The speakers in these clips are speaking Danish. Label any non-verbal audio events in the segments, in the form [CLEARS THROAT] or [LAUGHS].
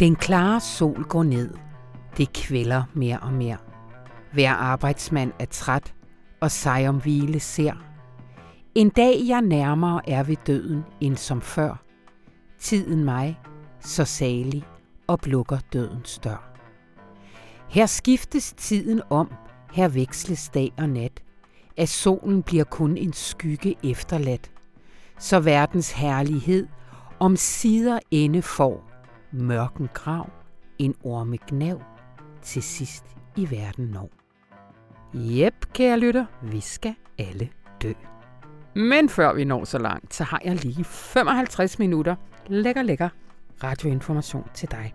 Den klare sol går ned. Det kvælder mere og mere. Hver arbejdsmand er træt, og sig om hvile ser. En dag jeg nærmere er ved døden end som før. Tiden mig, så salig, og blukker dødens dør. Her skiftes tiden om, her veksles dag og nat. At solen bliver kun en skygge efterladt. Så verdens herlighed om sider ende får mørken grav, en ormegnav, til sidst i verden når. Jep, kære lytter, vi skal alle dø. Men før vi når så langt, så har jeg lige 55 minutter lækker, lækker radioinformation til dig.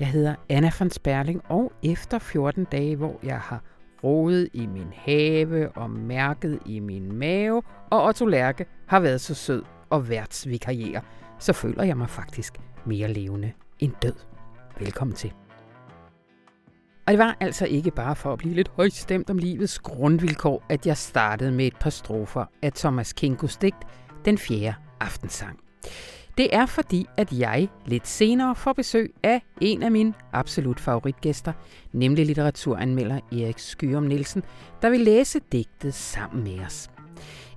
Jeg hedder Anna von Sperling, og efter 14 dage, hvor jeg har rodet i min have og mærket i min mave, og Otto Lærke har været så sød og værtsvikariere, så føler jeg mig faktisk mere levende en død. Velkommen til. Og det var altså ikke bare for at blive lidt højstemt om livets grundvilkår, at jeg startede med et par strofer af Thomas Kinkos digt, Den fjerde aftensang. Det er fordi, at jeg lidt senere får besøg af en af mine absolut favoritgæster, nemlig litteraturanmelder Erik Skyrum Nielsen, der vil læse digtet sammen med os.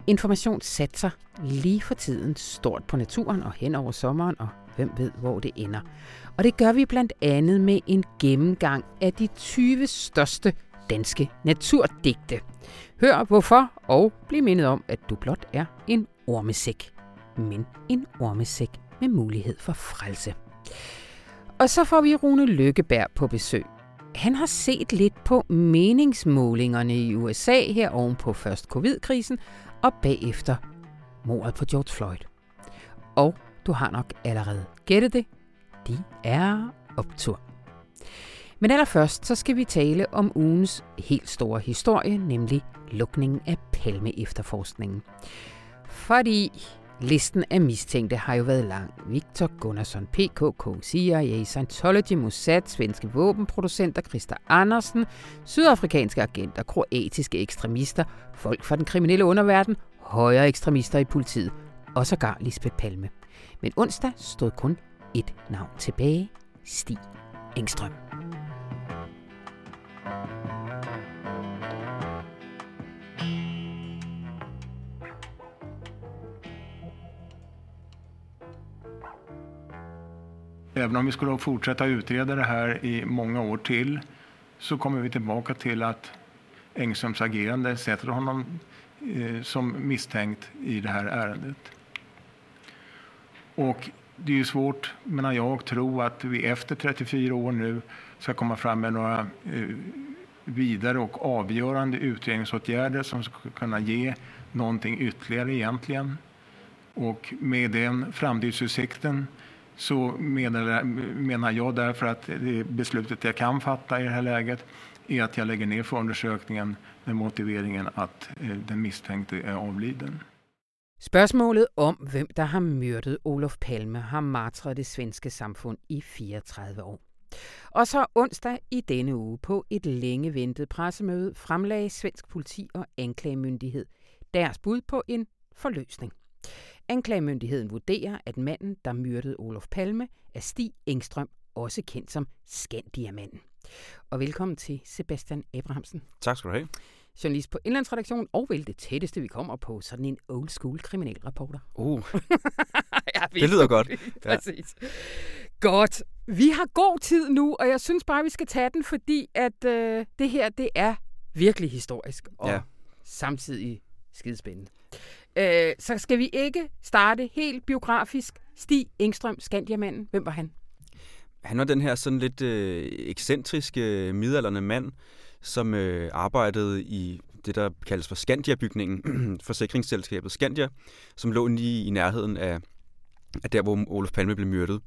Information satser lige for tiden stort på naturen og hen over sommeren, og hvem ved, hvor det ender. Og det gør vi blandt andet med en gennemgang af de 20 største danske naturdigte. Hør hvorfor, og bliv mindet om, at du blot er en ormesæk. Men en ormesæk med mulighed for frelse. Og så får vi Rune Lykkeberg på besøg. Han har set lidt på meningsmålingerne i USA her oven på først covid-krisen og bagefter mordet på George Floyd. Og du har nok allerede gættet det. De er optur. Men allerførst så skal vi tale om ugens helt store historie, nemlig lukningen af Palme-efterforskningen. Fordi listen af mistænkte har jo været lang. Victor Gunnarsson, PKK, CIA, Scientology, Mossad, svenske våbenproducenter, Christa Andersen, sydafrikanske agenter, kroatiske ekstremister, folk fra den kriminelle underverden, højere ekstremister i politiet og sågar Lisbeth Palme. Men onsdag stod kun et navn tilbage. Stig Engstrøm. Även om vi skulle fortsätta utreda det här i många år till så kommer vi tillbaka till att Engströms agerande sätter honom eh, som misstänkt i det här ärendet. Och det är ju svårt, menar jag, att tro att vi efter 34 år nu ska komma fram med några eh, vidare och avgörande utredningsåtgärder som ska kunna ge någonting ytterligare egentligen. Och med den framtidsutsikten så menar, menar jag därför att det beslutet jag kan fatta i det här läget är att jag lägger ner förundersökningen med motiveringen att eh, den misstänkte är avliden. Spørgsmålet om, hvem der har myrdet Olof Palme, har martret det svenske samfund i 34 år. Og så onsdag i denne uge på et længe ventet pressemøde fremlagde svensk politi og anklagemyndighed deres bud på en forløsning. Anklagemyndigheden vurderer, at manden, der myrdede Olof Palme, er Stig Engstrøm, også kendt som Skandiamanden. Og velkommen til Sebastian Abrahamsen. Tak skal du have journalist på Indlandsredaktionen, og vel det tætteste, vi kommer på sådan en old school kriminalreporter. Uh, [LAUGHS] det lyder godt. [LAUGHS] Ja. Præcis. Godt. Vi har god tid nu, og jeg synes bare, vi skal tage den, fordi at øh, det her, det er virkelig historisk, og ja. samtidig skidespændende. Øh, så skal vi ikke starte helt biografisk. Stig Engstrøm, Skandiamanden, hvem var han? Han var den her sådan lidt øh, ekscentriske midalderne mand, som øh, arbejdede i det, der kaldes for Skandia-bygningen, [CLEARS THROAT] forsikringsselskabet Skandia, som lå lige i nærheden af, af der, hvor Olof Palme blev myrdet.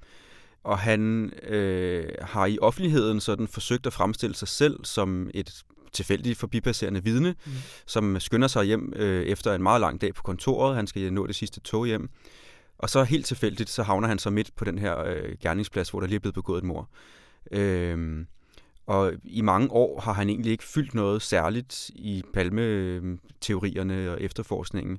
Og han øh, har i offentligheden sådan forsøgt at fremstille sig selv som et tilfældigt forbipasserende vidne, mm. som skynder sig hjem øh, efter en meget lang dag på kontoret. Han skal nå det sidste tog hjem. Og så helt tilfældigt, så havner han så midt på den her øh, gerningsplads, hvor der lige er blevet begået et mor. Øh, og i mange år har han egentlig ikke fyldt noget særligt i palmeteorierne og efterforskningen.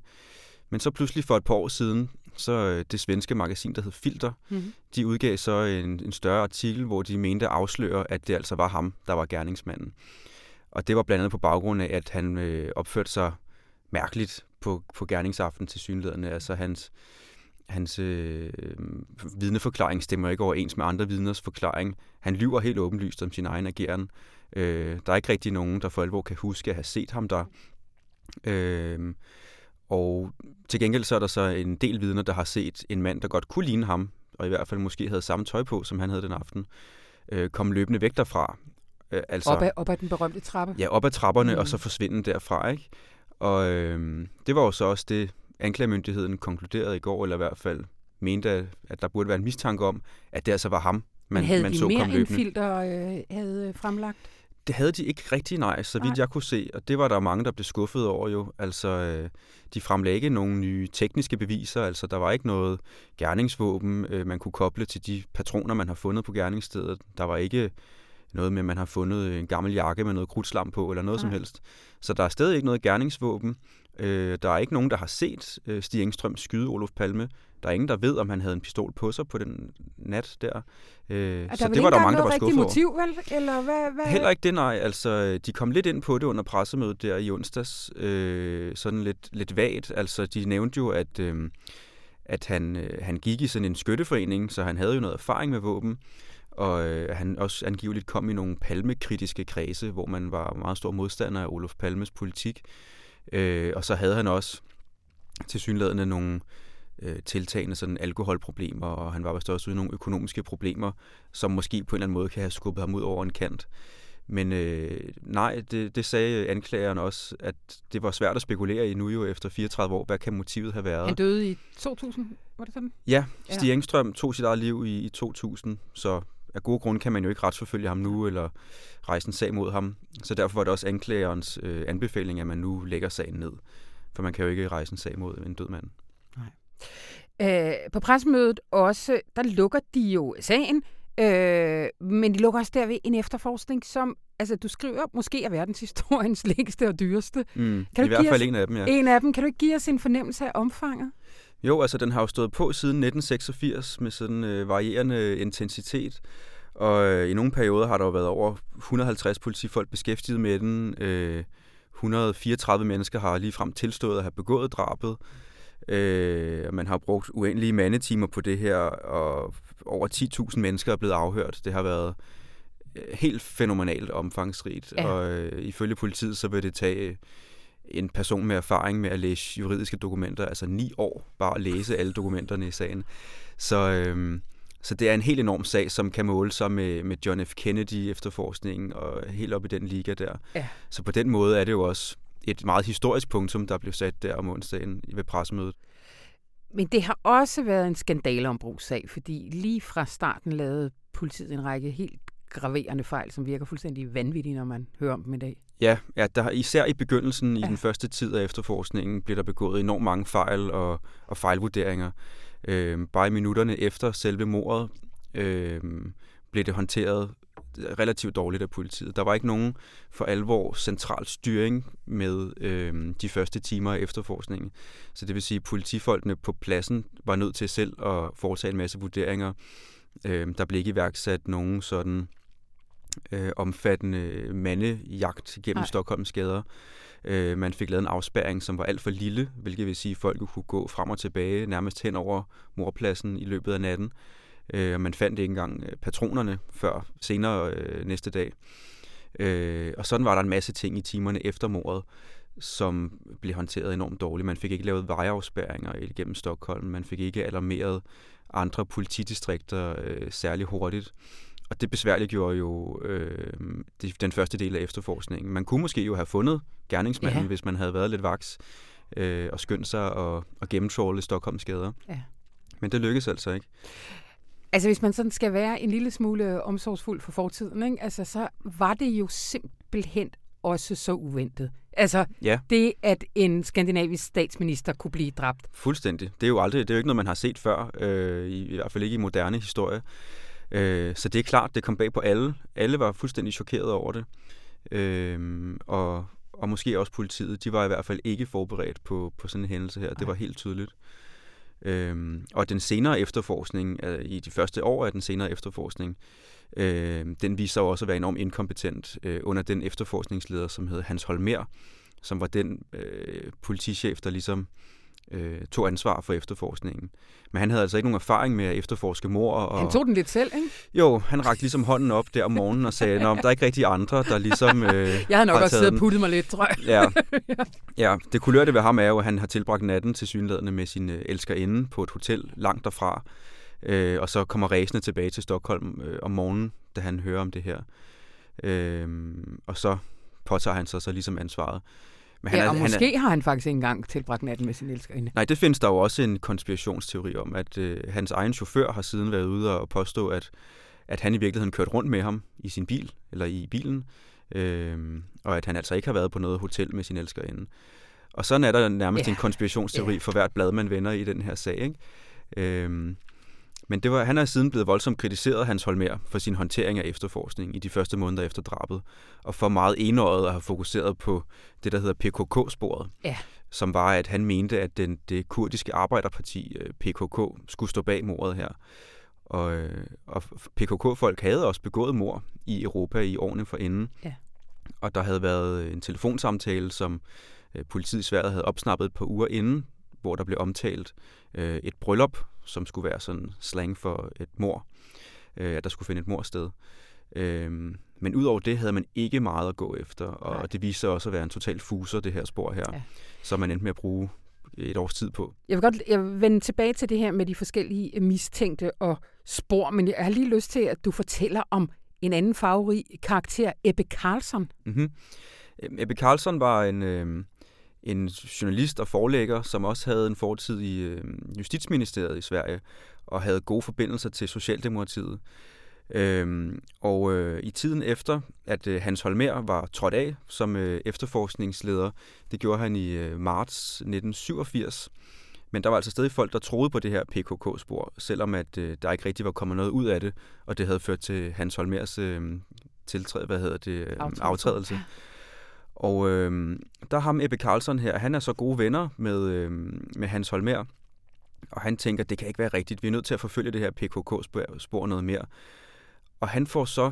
Men så pludselig for et par år siden, så øh, det svenske magasin, der hed Filter, mm-hmm. de udgav så en, en større artikel, hvor de mente at afsløre, at det altså var ham, der var gerningsmanden. Og det var blandt andet på baggrund af, at han øh, opførte sig mærkeligt på, på gerningsaften til synlæderne. Altså hans, hans øh, vidneforklaring stemmer ikke overens med andre vidners forklaring. Han lyver helt åbenlyst om sin egen ageren. Øh, der er ikke rigtig nogen, der for alvor kan huske at have set ham der. Øh, og til gengæld så er der så en del vidner, der har set en mand, der godt kunne ligne ham, og i hvert fald måske havde samme tøj på, som han havde den aften, øh, komme løbende væk derfra. Øh, altså, op, ad, op ad den berømte trappe? Ja, op ad trapperne, mm. og så forsvinde derfra. Ikke? Og øh, det var jo så også det, anklagemyndigheden konkluderede i går, eller i hvert fald mente, at der burde være en mistanke om, at det altså var ham, man, havde man så kom løbende. Havde de mere filter øh, havde fremlagt? Det havde de ikke rigtig, nej, så vidt nej. jeg kunne se. Og det var der mange, der blev skuffet over jo. Altså, øh, de fremlagde ikke nogle nye tekniske beviser. Altså, der var ikke noget gerningsvåben, øh, man kunne koble til de patroner, man har fundet på gerningsstedet. Der var ikke noget med, at man har fundet en gammel jakke med noget krudtslam på, eller noget nej. som helst. Så der er stadig ikke noget gerningsvåben. Øh, der er ikke nogen, der har set øh, Stig Engstrøm skyde Olof Palme. Der er ingen, der ved, om han havde en pistol på sig på den nat der. Øh, er så der det var der mange, der var skuffet motiv, vel? Eller hvad, hvad? Heller ikke det, nej. Altså, de kom lidt ind på det under pressemødet der i onsdags. Øh, sådan lidt, lidt vagt. Altså, de nævnte jo, at, øh, at han, øh, han gik i sådan en skytteforening, så han havde jo noget erfaring med våben. Og øh, han også angiveligt kom i nogle palmekritiske kredse, hvor man var meget stor modstander af Olof Palmes politik. Øh, og så havde han også til synlædende nogle øh, tiltagende sådan alkoholproblemer, og han var vist også ude i nogle økonomiske problemer, som måske på en eller anden måde kan have skubbet ham ud over en kant. Men øh, nej, det, det sagde anklageren også, at det var svært at spekulere i nu jo efter 34 år. Hvad kan motivet have været? Han døde i 2000, var det sådan? Ja, Stig Engstrøm tog sit eget liv i, i 2000, så af gode grunde kan man jo ikke retsforfølge ham nu, eller rejse en sag mod ham. Så derfor var det også anklagerens øh, anbefaling, at man nu lægger sagen ned. For man kan jo ikke rejse en sag mod en død mand. Nej. Øh, på pressemødet også, der lukker de jo sagen, øh, men de lukker også derved en efterforskning, som altså, du skriver måske er verdenshistoriens længste og dyreste. Mm, kan du I hvert fald os, en af dem, ja. En af dem. Kan du ikke give os en fornemmelse af omfanget? Jo, altså den har jo stået på siden 1986 med sådan øh, varierende intensitet. Og øh, i nogle perioder har der jo været over 150 politifolk beskæftiget med den. Øh, 134 mennesker har lige frem tilstået at have begået drabet. Øh, man har brugt uendelige mandetimer på det her, og over 10.000 mennesker er blevet afhørt. Det har været øh, helt fænomenalt omfangsrigt, ja. og øh, ifølge politiet så vil det tage en person med erfaring med at læse juridiske dokumenter, altså ni år bare at læse alle dokumenterne i sagen. Så, øh, så det er en helt enorm sag, som kan måle sig med, med John F. Kennedy efterforskningen og helt op i den liga der. Ja. Så på den måde er det jo også et meget historisk punktum, der blev sat der om onsdagen ved pressemødet. Men det har også været en skandaleombrugssag, fordi lige fra starten lavede politiet en række helt graverende fejl, som virker fuldstændig vanvittige, når man hører om dem i dag. Ja, ja der, især i begyndelsen, ja. i den første tid af efterforskningen, blev der begået enormt mange fejl og, og fejlvurderinger. Øh, bare i minutterne efter selve mordet øh, blev det håndteret relativt dårligt af politiet. Der var ikke nogen for alvor central styring med øh, de første timer af efterforskningen. Så det vil sige, at politifolkene på pladsen var nødt til selv at foretage en masse vurderinger. Øh, der blev ikke iværksat nogen sådan øh, omfattende mandejagt gennem Ej. Stockholms gader. Øh, man fik lavet en afspærring, som var alt for lille, hvilket vil sige, at folk kunne gå frem og tilbage nærmest hen over morpladsen i løbet af natten. Øh, man fandt ikke engang øh, patronerne før senere øh, næste dag. Øh, og sådan var der en masse ting i timerne efter mordet, som blev håndteret enormt dårligt. Man fik ikke lavet vejafspærringer igennem Stockholm. Man fik ikke alarmeret andre politidistrikter øh, særlig hurtigt. Og det besværligt gjorde jo øh, den første del af efterforskningen. Man kunne måske jo have fundet gerningsmanden, ja. hvis man havde været lidt vaks øh, og skyndt sig og, og gennemtråle Stockholms gader. Ja. Men det lykkedes altså ikke. Altså hvis man sådan skal være en lille smule omsorgsfuld for fortiden, ikke? Altså, så var det jo simpelthen også så uventet. Altså ja. det, at en skandinavisk statsminister kunne blive dræbt. Fuldstændig. Det er jo aldrig, det er jo ikke noget, man har set før, øh, i, i hvert fald ikke i moderne historie. Øh, så det er klart, det kom bag på alle. Alle var fuldstændig chokeret over det. Øh, og, og måske også politiet. De var i hvert fald ikke forberedt på, på sådan en hændelse her. Det var helt tydeligt. Øhm, og den senere efterforskning, øh, i de første år af den senere efterforskning, øh, den viser også at være enormt inkompetent øh, under den efterforskningsleder, som hed Hans Holmer, som var den øh, politichef, der ligesom øh, tog ansvar for efterforskningen. Men han havde altså ikke nogen erfaring med at efterforske mor. Og, han tog den lidt selv, ikke? Jo, han rakte ligesom hånden op der om morgenen og sagde, at der er ikke rigtig andre, der ligesom øh, Jeg har nok også siddet og puttet mig lidt, tror jeg. ja. [LAUGHS] ja, det kulørte ved ham er jo, at han har tilbragt natten til synlædende med sin øh, elskerinde på et hotel langt derfra. Øh, og så kommer ræsende tilbage til Stockholm øh, om morgenen, da han hører om det her. Øh, og så påtager han sig så ligesom ansvaret. Men han ja, og er, måske han er, har han faktisk ikke engang tilbragt natten med sin elskerinde. Nej, det findes der jo også en konspirationsteori om, at øh, hans egen chauffør har siden været ude og påstå, at, at han i virkeligheden kørt rundt med ham i sin bil, eller i bilen, øh, og at han altså ikke har været på noget hotel med sin elskerinde. Og sådan er der nærmest ja. en konspirationsteori ja. for hvert blad, man vender i den her sag. Ikke? Øh, men det var, han er siden blevet voldsomt kritiseret, Hans Holmer, for sin håndtering af efterforskning i de første måneder efter drabet, og for meget enøjet at have fokuseret på det, der hedder PKK-sporet. Ja. Som var, at han mente, at den, det kurdiske arbejderparti, øh, PKK, skulle stå bag mordet her. Og, øh, og PKK-folk havde også begået mord i Europa i årene forinden. Ja. Og der havde været en telefonsamtale, som øh, politiet i Sverige havde opsnappet et par uger inden, hvor der blev omtalt et bryllup, som skulle være sådan slang for et mor, øh, at der skulle finde et mor sted. Øh, men udover det havde man ikke meget at gå efter, og Nej. det viste sig også at være en total fuser, det her spor her, ja. som man endte med at bruge et års tid på. Jeg vil godt jeg vil vende tilbage til det her med de forskellige mistænkte og spor, men jeg har lige lyst til, at du fortæller om en anden favorit karakter, Ebbe Karlsson. Mm-hmm. Ebbe Karlsson var en, øh, en journalist og forlægger, som også havde en fortid i øh, Justitsministeriet i Sverige, og havde gode forbindelser til Socialdemokratiet. Øhm, og øh, i tiden efter, at øh, Hans Holmer var trådt af som øh, efterforskningsleder, det gjorde han i øh, marts 1987, men der var altså stadig folk, der troede på det her PKK-spor, selvom at øh, der ikke rigtig var kommet noget ud af det, og det havde ført til Hans Holmers øh, tiltræde, hvad hedder det, øh, aftrædelse. Ja. Og øh, der ham Ebbe Karlsson her, han er så gode venner med, øh, med Hans Holmer, og han tænker, det kan ikke være rigtigt, vi er nødt til at forfølge det her PKK-spor noget mere. Og han får så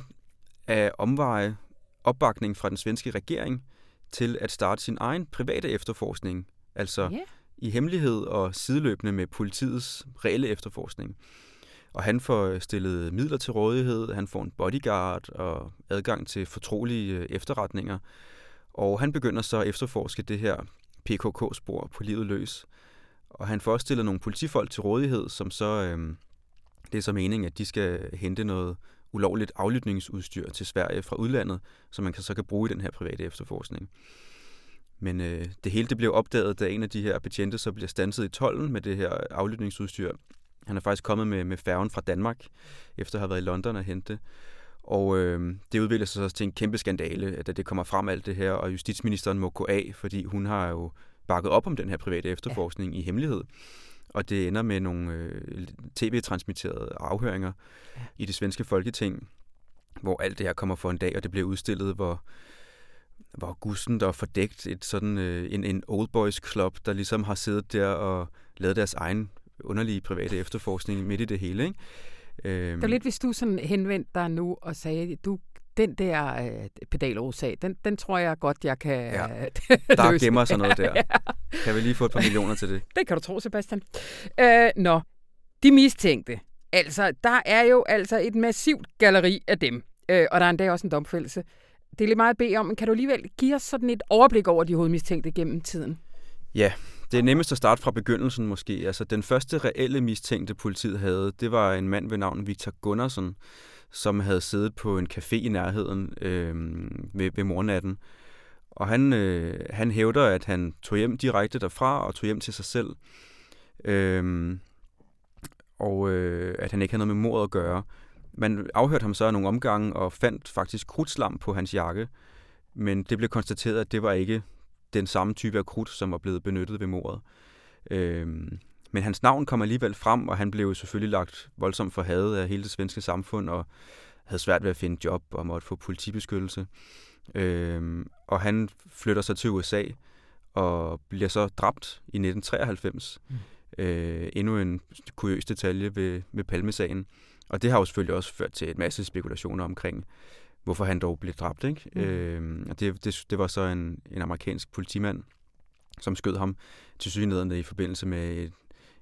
af omveje opbakning fra den svenske regering til at starte sin egen private efterforskning, altså yeah. i hemmelighed og sideløbende med politiets reelle efterforskning. Og han får stillet midler til rådighed, han får en bodyguard og adgang til fortrolige øh, efterretninger, og han begynder så at efterforske det her PKK-spor på livet løs. Og han får også stillet nogle politifolk til rådighed, som så, øh, det er så meningen, at de skal hente noget ulovligt aflytningsudstyr til Sverige fra udlandet, som man kan, så kan bruge i den her private efterforskning. Men øh, det hele det blev opdaget, da en af de her betjente så bliver stanset i tollen med det her aflytningsudstyr. Han er faktisk kommet med, med færgen fra Danmark, efter at have været i London og hente det. Og øh, det udvikler sig så til en kæmpe skandale, da det kommer frem alt det her, og justitsministeren må gå af, fordi hun har jo bakket op om den her private efterforskning ja. i hemmelighed. Og det ender med nogle øh, tv-transmitterede afhøringer ja. i det svenske folketing, hvor alt det her kommer for en dag, og det bliver udstillet, hvor, hvor Gusten, der fordækt et sådan, øh, en, en old boys club, der ligesom har siddet der og lavet deres egen underlige private efterforskning midt i det hele. Ikke? Øhm. Det er lidt, hvis du sådan henvendte dig nu og sagde, du den der øh, pedalråsag, den, den tror jeg godt, jeg kan ja. [LAUGHS] Der løse. gemmer sig noget [LAUGHS] der. ja. Kan vi lige få et par millioner til det? Det kan du tro, Sebastian. Øh, nå, de mistænkte. Altså, der er jo altså et massivt galleri af dem. Øh, og der er endda også en domfældelse. Det er lidt meget at bede om, men kan du alligevel give os sådan et overblik over de hovedmistænkte gennem tiden? Ja, det er nemmest at starte fra begyndelsen måske. Altså, den første reelle mistænkte politiet havde, det var en mand ved navn Victor Gunnarsson, som havde siddet på en café i nærheden øh, ved, ved mornatten. Og han, øh, han hævder, at han tog hjem direkte derfra og tog hjem til sig selv. Øh, og øh, at han ikke havde noget med mordet at gøre. Man afhørte ham så nogle omgange og fandt faktisk krudtslam på hans jakke. Men det blev konstateret, at det var ikke den samme type af krudt, som var blevet benyttet ved mordet. Øhm, men hans navn kom alligevel frem, og han blev selvfølgelig lagt voldsomt for hadet af hele det svenske samfund, og havde svært ved at finde job og måtte få politibeskyttelse. Øhm, og han flytter så til USA og bliver så dræbt i 1993. Mm. Øh, endnu en kuriøs detalje ved, ved Palmesagen. Og det har jo selvfølgelig også ført til et masse spekulationer omkring, hvorfor han dog blev dræbt. Ikke? Mm. Øh, og det, det, det var så en, en amerikansk politimand, som skød ham til synligheden i forbindelse med et,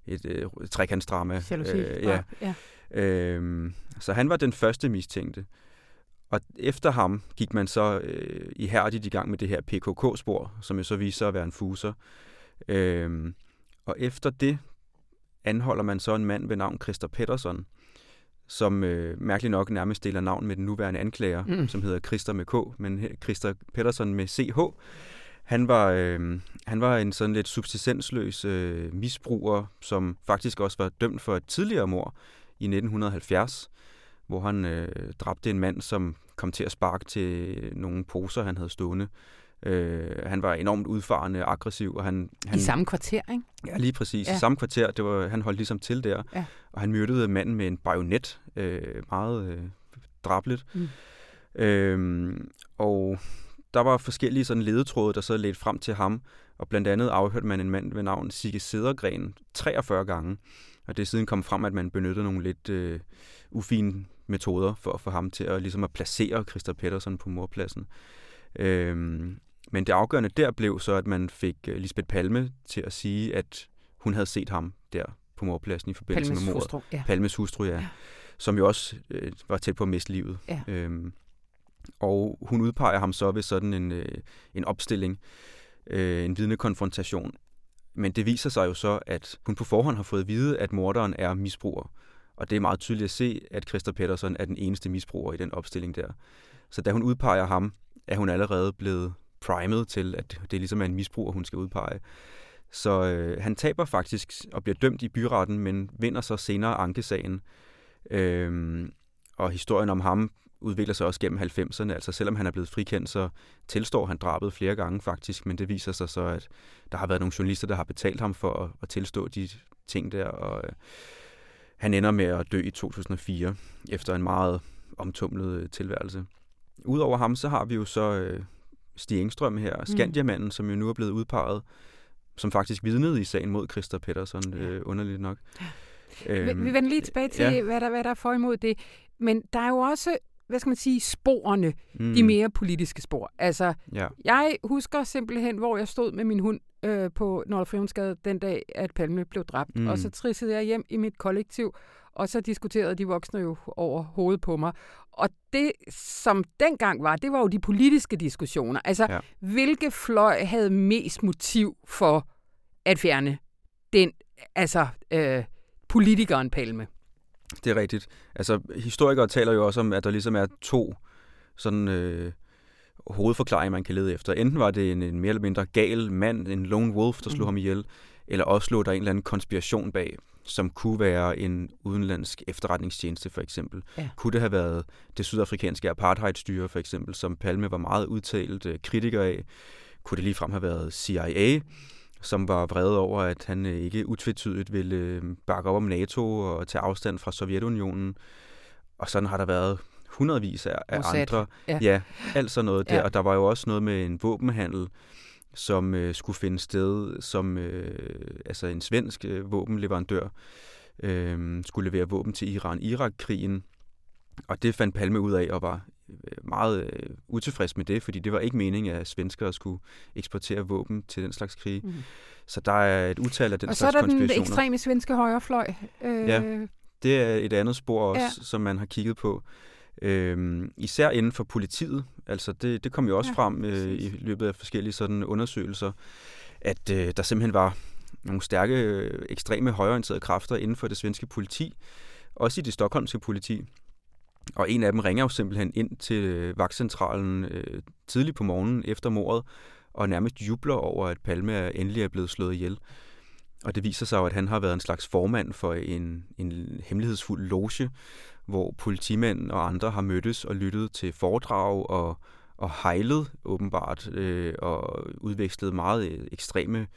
et, et, et trekantsdrama. Øh, ja. ja. Øh, så han var den første mistænkte. Og efter ham gik man så øh, ihærdigt i gang med det her PKK-spor, som jo så viser sig at være en fuser. Øh, og efter det anholder man så en mand ved navn Christer Pettersson, som øh, mærkeligt nok nærmest deler navn med den nuværende anklager, mm. som hedder Christer med K, men Christer Pettersson med CH. Han var, øh, han var en sådan lidt subsistensløs øh, misbruger, som faktisk også var dømt for et tidligere mor i 1970, hvor han øh, dræbte en mand, som kom til at sparke til nogle poser, han havde stående. Øh, han var enormt udfarende, aggressiv. Og han, han, I samme kvarter, ikke? Ja, lige præcis. Ja. I samme kvarter. Det var, han holdt ligesom til der. Ja. Og han myrdede manden med en bajonet. Øh, meget øh, drabligt. Mm. Øh, og der var forskellige sådan ledetråde, der så ledte frem til ham. Og blandt andet afhørte man en mand ved navn Sigge Sedergren 43 gange. Og det er siden kom frem, at man benyttede nogle lidt øh, ufine metoder for at få ham til at, ligesom at placere Christer Pettersson på morpladsen. Øhm, men det afgørende der blev så, at man fik øh, Lisbeth Palme til at sige, at hun havde set ham der på morpladsen i forbindelse Palmes med mordet. Hustru, ja. Palmes hustru, ja. ja. Som jo også øh, var tæt på at miste livet. Ja. Øhm, og hun udpeger ham så ved sådan en, øh, en opstilling, øh, en vidnekonfrontation. Men det viser sig jo så, at hun på forhånd har fået at vide, at morderen er misbruger. Og det er meget tydeligt at se, at Christer Pettersson er den eneste misbruger i den opstilling der. Så da hun udpeger ham, er hun allerede blevet primet til, at det ligesom er en misbruger, hun skal udpege. Så øh, han taber faktisk og bliver dømt i byretten, men vinder så senere ankesagen. Øhm, og historien om ham udvikler sig også gennem 90'erne. Altså selvom han er blevet frikendt, så tilstår han drabet flere gange faktisk, men det viser sig så, at der har været nogle journalister, der har betalt ham for at, at tilstå de ting der, og øh, han ender med at dø i 2004, efter en meget omtumlet øh, tilværelse. Udover ham, så har vi jo så øh, Stig Engstrøm her, mm. Skandiamanden, som jo nu er blevet udpeget, som faktisk vidnede i sagen mod Christer Pettersson, øh, underligt nok. Øhm, vi, vender lige tilbage til, ja. hvad, der, hvad der er for imod det. Men der er jo også hvad skal man sige, sporene, mm. de mere politiske spor. Altså, ja. jeg husker simpelthen, hvor jeg stod med min hund øh, på Nordre den dag, at Palme blev dræbt. Mm. Og så trissede jeg hjem i mit kollektiv, og så diskuterede de voksne jo over hovedet på mig. Og det, som dengang var, det var jo de politiske diskussioner. Altså, ja. hvilke fløj havde mest motiv for at fjerne den, altså, øh, politikeren Palme? Det er rigtigt. Altså, historikere taler jo også om, at der ligesom er to sådan øh, hovedforklaringer, man kan lede efter. Enten var det en, en mere eller mindre gal mand, en lone wolf, der slog mm. ham ihjel, eller også lå der en eller anden konspiration bag, som kunne være en udenlandsk efterretningstjeneste for eksempel. Ja. Kunne det have været det sydafrikanske apartheidstyre for eksempel, som Palme var meget udtalt øh, kritiker af? Kunne det ligefrem have været CIA? som var vred over, at han øh, ikke utvetydigt ville øh, bakke op om NATO og tage afstand fra Sovjetunionen. Og sådan har der været hundredvis af, af andre. Ja. ja, alt sådan noget der. Ja. Og der var jo også noget med en våbenhandel, som øh, skulle finde sted, som øh, altså en svensk øh, våbenleverandør øh, skulle levere våben til Iran-Irak-krigen. Og det fandt Palme ud af og var Øh, meget øh, utilfreds med det, fordi det var ikke meningen, at svenskere skulle eksportere våben til den slags krig. Mm. Så der er et utal af den og slags Og så er der den ekstreme svenske højrefløj. Øh... Ja, det er et andet spor også, ja. som man har kigget på. Øhm, især inden for politiet. Altså det, det kom jo også ja, frem øh, i løbet af forskellige sådan undersøgelser, at øh, der simpelthen var nogle stærke, øh, ekstreme højorienterede kræfter inden for det svenske politi, også i det stokholmske politi, og en af dem ringer jo simpelthen ind til øh, vagtcentralen øh, tidligt på morgenen efter mordet, og nærmest jubler over, at Palme endelig er blevet slået ihjel. Og det viser sig jo, at han har været en slags formand for en, en hemmelighedsfuld loge, hvor politimænd og andre har mødtes og lyttet til foredrag og, og hejlet åbenbart øh, og udvekslet meget øh, ekstreme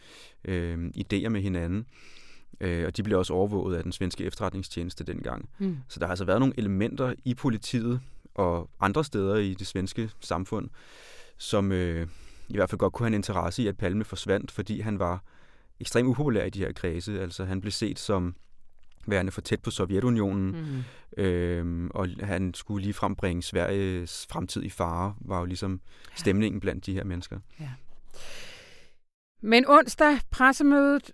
øh, idéer med hinanden. Øh, og de blev også overvåget af den svenske efterretningstjeneste dengang. Mm. Så der har altså været nogle elementer i politiet og andre steder i det svenske samfund, som øh, i hvert fald godt kunne have en interesse i, at Palme forsvandt, fordi han var ekstremt upopulær i de her kredse. Altså han blev set som værende for tæt på Sovjetunionen, mm. øhm, og han skulle lige frembringe Sveriges fremtid i fare, var jo ligesom stemningen blandt de her mennesker. Ja. Men onsdag, pressemødet,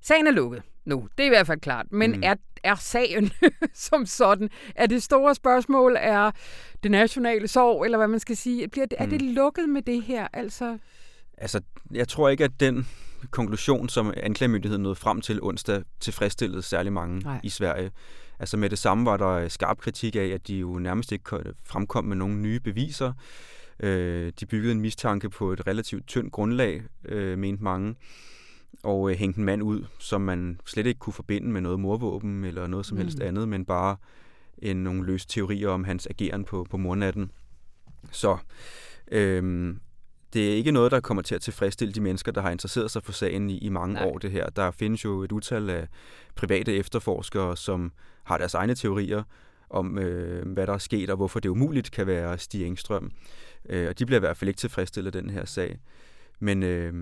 sagen er lukket nu. Det er i hvert fald klart. Men mm. er, er sagen [LAUGHS] som sådan, er det store spørgsmål, er det nationale sorg, eller hvad man skal sige, bliver det, er det mm. lukket med det her? Altså, altså jeg tror ikke, at den konklusion, som anklagemyndigheden nåede frem til onsdag, tilfredsstillede særlig mange Nej. i Sverige. Altså med det samme var der skarp kritik af, at de jo nærmest ikke fremkom med nogle nye beviser. Øh, de byggede en mistanke på et relativt tyndt grundlag, øh, mente mange, og øh, hængte en mand ud, som man slet ikke kunne forbinde med noget morvåben eller noget som mm. helst andet, men bare en, nogle løse teorier om hans ageren på, på mornatten. Så øh, det er ikke noget, der kommer til at tilfredsstille de mennesker, der har interesseret sig for sagen i, i mange Nej. år, det her. Der findes jo et utal af private efterforskere, som har deres egne teorier om, øh, hvad der er sket, og hvorfor det umuligt kan være Stig Engstrøm. Øh, og de bliver i hvert fald ikke tilfredsstillet af den her sag. Men, øh,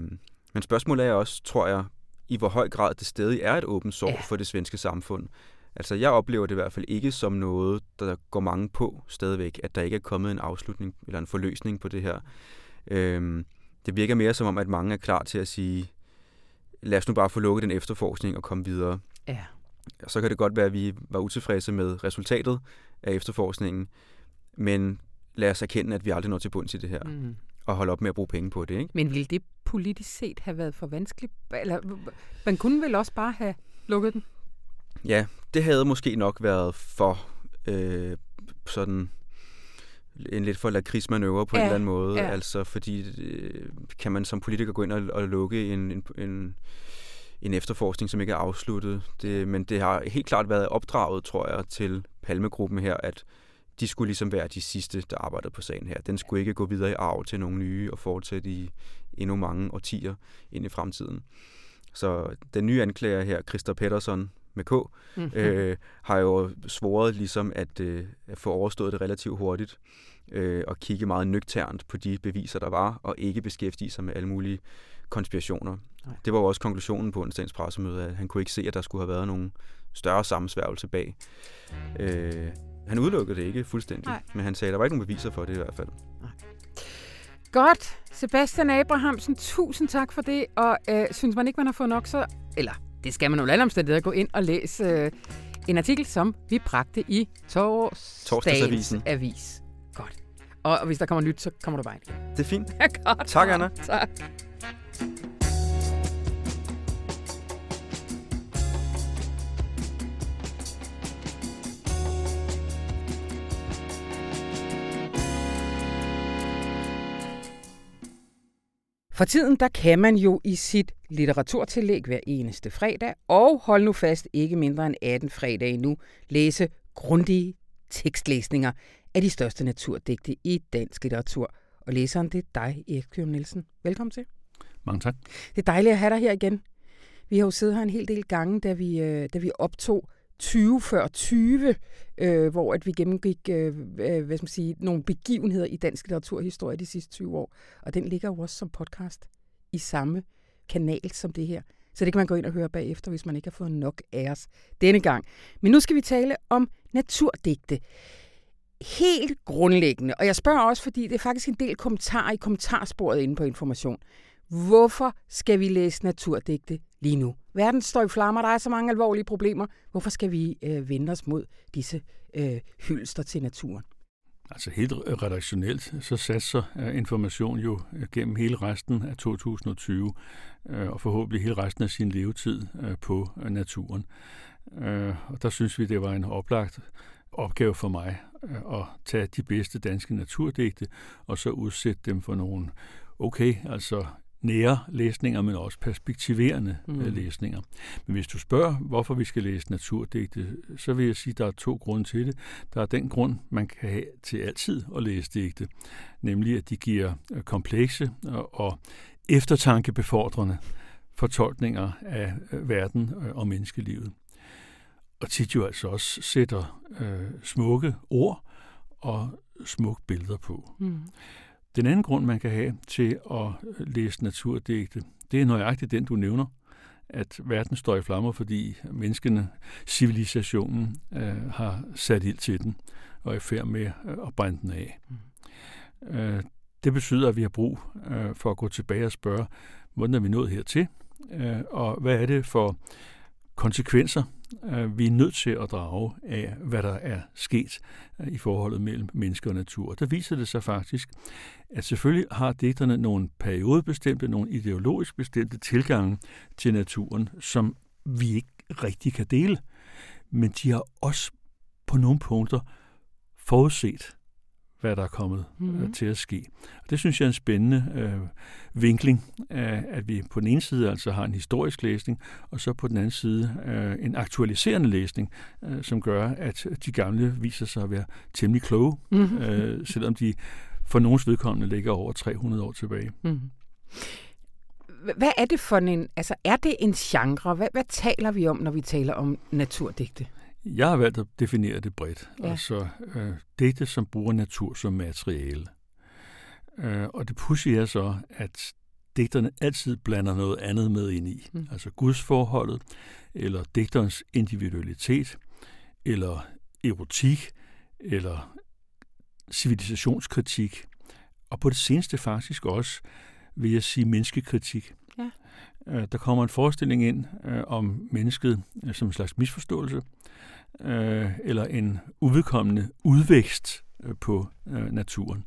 men spørgsmålet er også, tror jeg, i hvor høj grad det stadig er et åbent sår ja. for det svenske samfund. Altså, jeg oplever det i hvert fald ikke som noget, der går mange på stadigvæk, at der ikke er kommet en afslutning eller en forløsning på det her. Øhm, det virker mere som om, at mange er klar til at sige, lad os nu bare få lukket den efterforskning og komme videre. Ja. Og så kan det godt være, at vi var utilfredse med resultatet af efterforskningen, men lad os erkende, at vi aldrig når til bunds i det her. Mm. Og holde op med at bruge penge på det. Ikke? Men ville det politisk set have været for vanskeligt? Eller, man kunne vel også bare have lukket den? Ja, det havde måske nok været for øh, sådan en lidt for lakridsmanøvre på ja, en eller anden måde. Ja. Altså, fordi øh, kan man som politiker gå ind og, og lukke en, en, en, en efterforskning, som ikke er afsluttet. Det, men det har helt klart været opdraget, tror jeg, til Palmegruppen her, at de skulle ligesom være de sidste, der arbejdede på sagen her. Den skulle ikke gå videre i arv til nogle nye og fortsætte i endnu mange årtier ind i fremtiden. Så den nye anklager her, Christer Pettersson med K, mm-hmm. øh, har jo svoret ligesom at, øh, at få overstået det relativt hurtigt øh, og kigge meget nøgternt på de beviser, der var, og ikke beskæftige sig med alle mulige konspirationer. Nej. Det var jo også konklusionen på onsdagens pressemøde, at han kunne ikke se, at der skulle have været nogen større sammensværgelse bag. Øh, han udelukkede det ikke fuldstændig, Nej. men han sagde, at der var ikke nogen beviser for det i hvert fald. Nej. Godt. Sebastian Abrahamsen, tusind tak for det. Og øh, synes man ikke, man har fået nok, så... Eller, det skal man under alle omstændigheder gå ind og læse øh, en artikel, som vi bragte i Torsdagsavisen. Avis. Godt. Og, hvis der kommer nyt, så kommer du bare ind. Det er fint. [LAUGHS] Godt. Tak, Anna. Tak. For tiden der kan man jo i sit litteraturtillæg hver eneste fredag, og hold nu fast ikke mindre end 18 fredag nu, læse grundige tekstlæsninger af de største naturdigte i dansk litteratur. Og læseren, det er dig, Erik Kjørn Nielsen. Velkommen til. Mange tak. Det er dejligt at have dig her igen. Vi har jo siddet her en hel del gange, da vi, øh, da vi optog 20 før 20, øh, hvor at vi gennemgik øh, hvad skal man sige, nogle begivenheder i dansk litteraturhistorie de sidste 20 år. Og den ligger jo også som podcast i samme kanal som det her. Så det kan man gå ind og høre bagefter, hvis man ikke har fået nok af os denne gang. Men nu skal vi tale om naturdigte. Helt grundlæggende, og jeg spørger også, fordi det er faktisk en del kommentarer i kommentarsporet inde på Information. Hvorfor skal vi læse naturdigte lige nu? Verden står i flammer, der er så mange alvorlige problemer. Hvorfor skal vi øh, vende os mod disse øh, hylster til naturen? Altså helt redaktionelt, så satser øh, information jo øh, gennem hele resten af 2020, øh, og forhåbentlig hele resten af sin levetid øh, på naturen. Og der synes vi, det var en oplagt opgave for mig at tage de bedste danske naturdigte, og så udsætte dem for nogle okay, altså nære læsninger, men også perspektiverende mm. Øh, læsninger. Men hvis du spørger, hvorfor vi skal læse naturdigte, så vil jeg sige, at der er to grunde til det. Der er den grund, man kan have til altid at læse digte, nemlig at de giver øh, komplekse og eftertankebefordrende fortolkninger af øh, verden og menneskelivet. Og tit jo altså også sætter øh, smukke ord og smukke billeder på. Mm. Den anden grund, man kan have til at læse naturdigte, det er nøjagtigt den, du nævner. at verden står i flammer, fordi menneskene, civilisationen, øh, har sat ild til den og er i færd med øh, at brænde den af. Mm. Øh, det betyder, at vi har brug øh, for at gå tilbage og spørge, hvordan er vi nået hertil, øh, og hvad er det for konsekvenser, øh, Øh, vi er nødt til at drage af, hvad der er sket øh, i forholdet mellem menneske og natur. Der viser det sig faktisk, at selvfølgelig har digterne nogle periodebestemte, nogle ideologisk bestemte tilgange til naturen, som vi ikke rigtig kan dele. Men de har også på nogle punkter forudset, hvad der er kommet mm-hmm. til at ske. Og det synes jeg er en spændende øh, vinkling, af, at vi på den ene side altså har en historisk læsning, og så på den anden side øh, en aktualiserende læsning, øh, som gør, at de gamle viser sig at være temmelig kloge, mm-hmm. øh, selvom de for nogens vedkommende ligger over 300 år tilbage. Mm-hmm. Hvad er det for en, altså er det en genre? Hvad, hvad taler vi om, når vi taler om naturdigte? Jeg har valgt at definere det bredt. Ja. Altså øh, digte, som bruger natur som materiale. Øh, og det pussy er så, at digterne altid blander noget andet med ind i. Mm. Altså gudsforholdet, eller digterens individualitet, eller erotik, eller civilisationskritik. Og på det seneste faktisk også, vil jeg sige, menneskekritik. Ja. Øh, der kommer en forestilling ind øh, om mennesket øh, som en slags misforståelse, øh, eller en uvedkommende udvækst øh, på øh, naturen.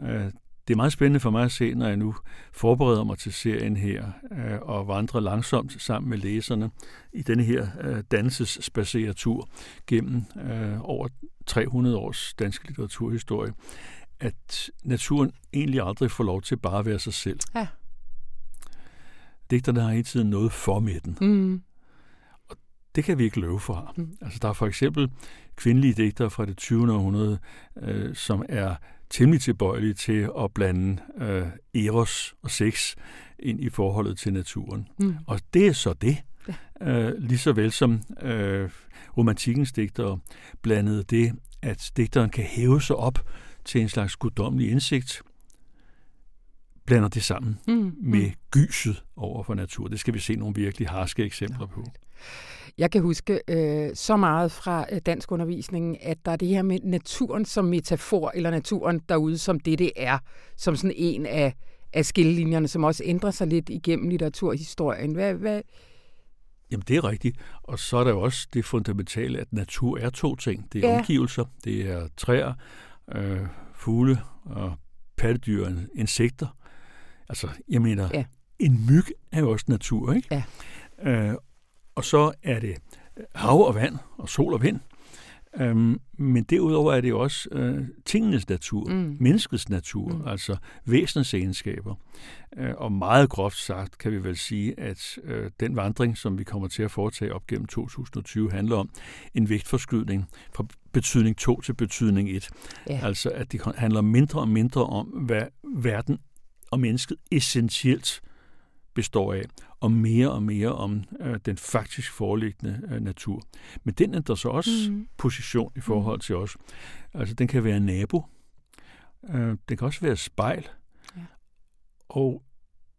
Øh, det er meget spændende for mig at se, når jeg nu forbereder mig til serien her, øh, og vandrer langsomt sammen med læserne i denne her øh, dannelsesbaserede tur gennem øh, over 300 års dansk litteraturhistorie, at naturen egentlig aldrig får lov til bare at være sig selv. Ja. Digterne har hele tiden noget for med den. Mm. Det kan vi ikke løbe for. Mm. Altså, der er for eksempel kvindelige digtere fra det 20. århundrede, øh, som er temmelig tilbøjelige til at blande øh, eros og sex ind i forholdet til naturen. Mm. Og det er så det. Ja. Øh, lige så vel som øh, romantikkens digtere blandede det, at digteren kan hæve sig op til en slags guddommelig indsigt, blander det sammen mm. med mm. gyset over for natur. Det skal vi se nogle virkelig harske eksempler på. Jeg kan huske øh, så meget fra øh, dansk undervisning, at der er det her med naturen som metafor, eller naturen derude som det, det er, som sådan en af, af skillelinjerne, som også ændrer sig lidt igennem litteraturhistorien. Hvad, hvad, Jamen, det er rigtigt. Og så er der jo også det fundamentale, at natur er to ting. Det er ja. omgivelser, det er træer, øh, fugle og pattedyr og insekter. Altså, jeg mener, ja. en myg er jo også natur, ikke? Ja. Øh, og så er det hav og vand og sol og vind. Øhm, men derudover er det jo også øh, tingenes natur, mm. menneskets natur, mm. altså væsenets egenskaber. Øh, og meget groft sagt kan vi vel sige, at øh, den vandring, som vi kommer til at foretage op gennem 2020, handler om en vægtforskydning fra betydning 2 til betydning 1. Ja. Altså at det handler mindre og mindre om, hvad verden og mennesket essentielt består af, og mere og mere om øh, den faktisk foreliggende øh, natur. Men den ændrer så også mm. position i forhold til os. Altså, den kan være nabo. Øh, den kan også være spejl. Ja. Og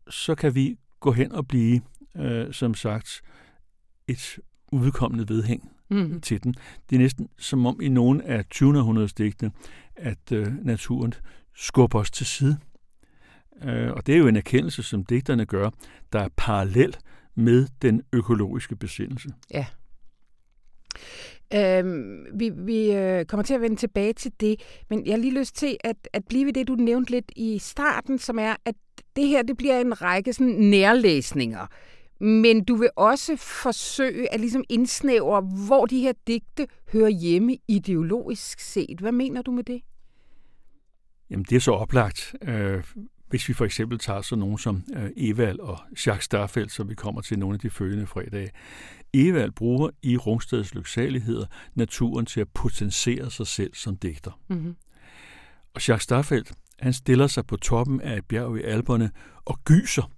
så kan vi gå hen og blive, øh, som sagt, et udkommende vedhæng mm. til den. Det er næsten som om i nogle af 20. århundredes digtene, at øh, naturen skubber os til side. Øh, og det er jo en erkendelse, som digterne gør, der er parallel med den økologiske besindelse. Ja. Øhm, vi vi øh, kommer til at vende tilbage til det, men jeg har lige lyst til at, at blive ved det, du nævnte lidt i starten, som er, at det her det bliver en række sådan, nærlæsninger. Men du vil også forsøge at ligesom indsnævre, hvor de her digte hører hjemme ideologisk set. Hvad mener du med det? Jamen, det er så oplagt. Øh, hvis vi for eksempel tager sådan nogen som øh, Evald og Jacques Starfeldt, som vi kommer til nogle af de følgende fredage. Evald bruger i Rungsteds lyksaligheder naturen til at potentiere sig selv som digter. Mm-hmm. Og Jacques Starfeldt, han stiller sig på toppen af et bjerg i Alperne og gyser,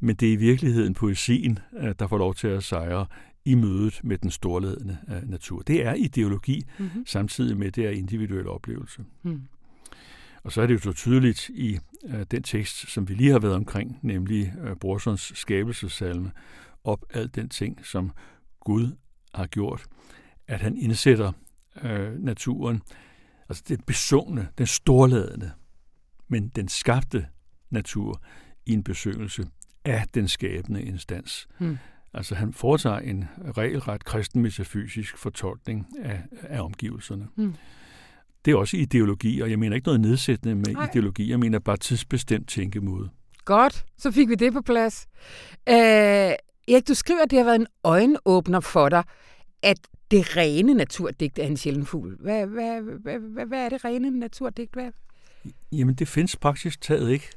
men det er i virkeligheden poesien, øh, der får lov til at sejre i mødet med den storledende øh, natur. Det er ideologi, mm-hmm. samtidig med det er individuel oplevelse. Mm. Og så er det jo så tydeligt i øh, den tekst, som vi lige har været omkring, nemlig øh, Brorsons skabelsessalme, op alt den ting, som Gud har gjort, at han indsætter øh, naturen, altså det besungne, den storladende, men den skabte natur i en besøgelse af den skabende instans. Hmm. Altså han foretager en regelret kristen metafysisk fortolkning af, af omgivelserne. Hmm. Det er også ideologi, og jeg mener ikke noget nedsættende med Ej. ideologi, jeg mener bare tidsbestemt tænkemåde. Godt, så fik vi det på plads. Øh, Erik, du skriver, at det har været en øjenåbner for dig, at det rene naturdigt er en sjælden fugl. Hvad, hvad, hvad, hvad, hvad er det rene naturdigt? Hvad? Jamen, det findes praktisk taget ikke.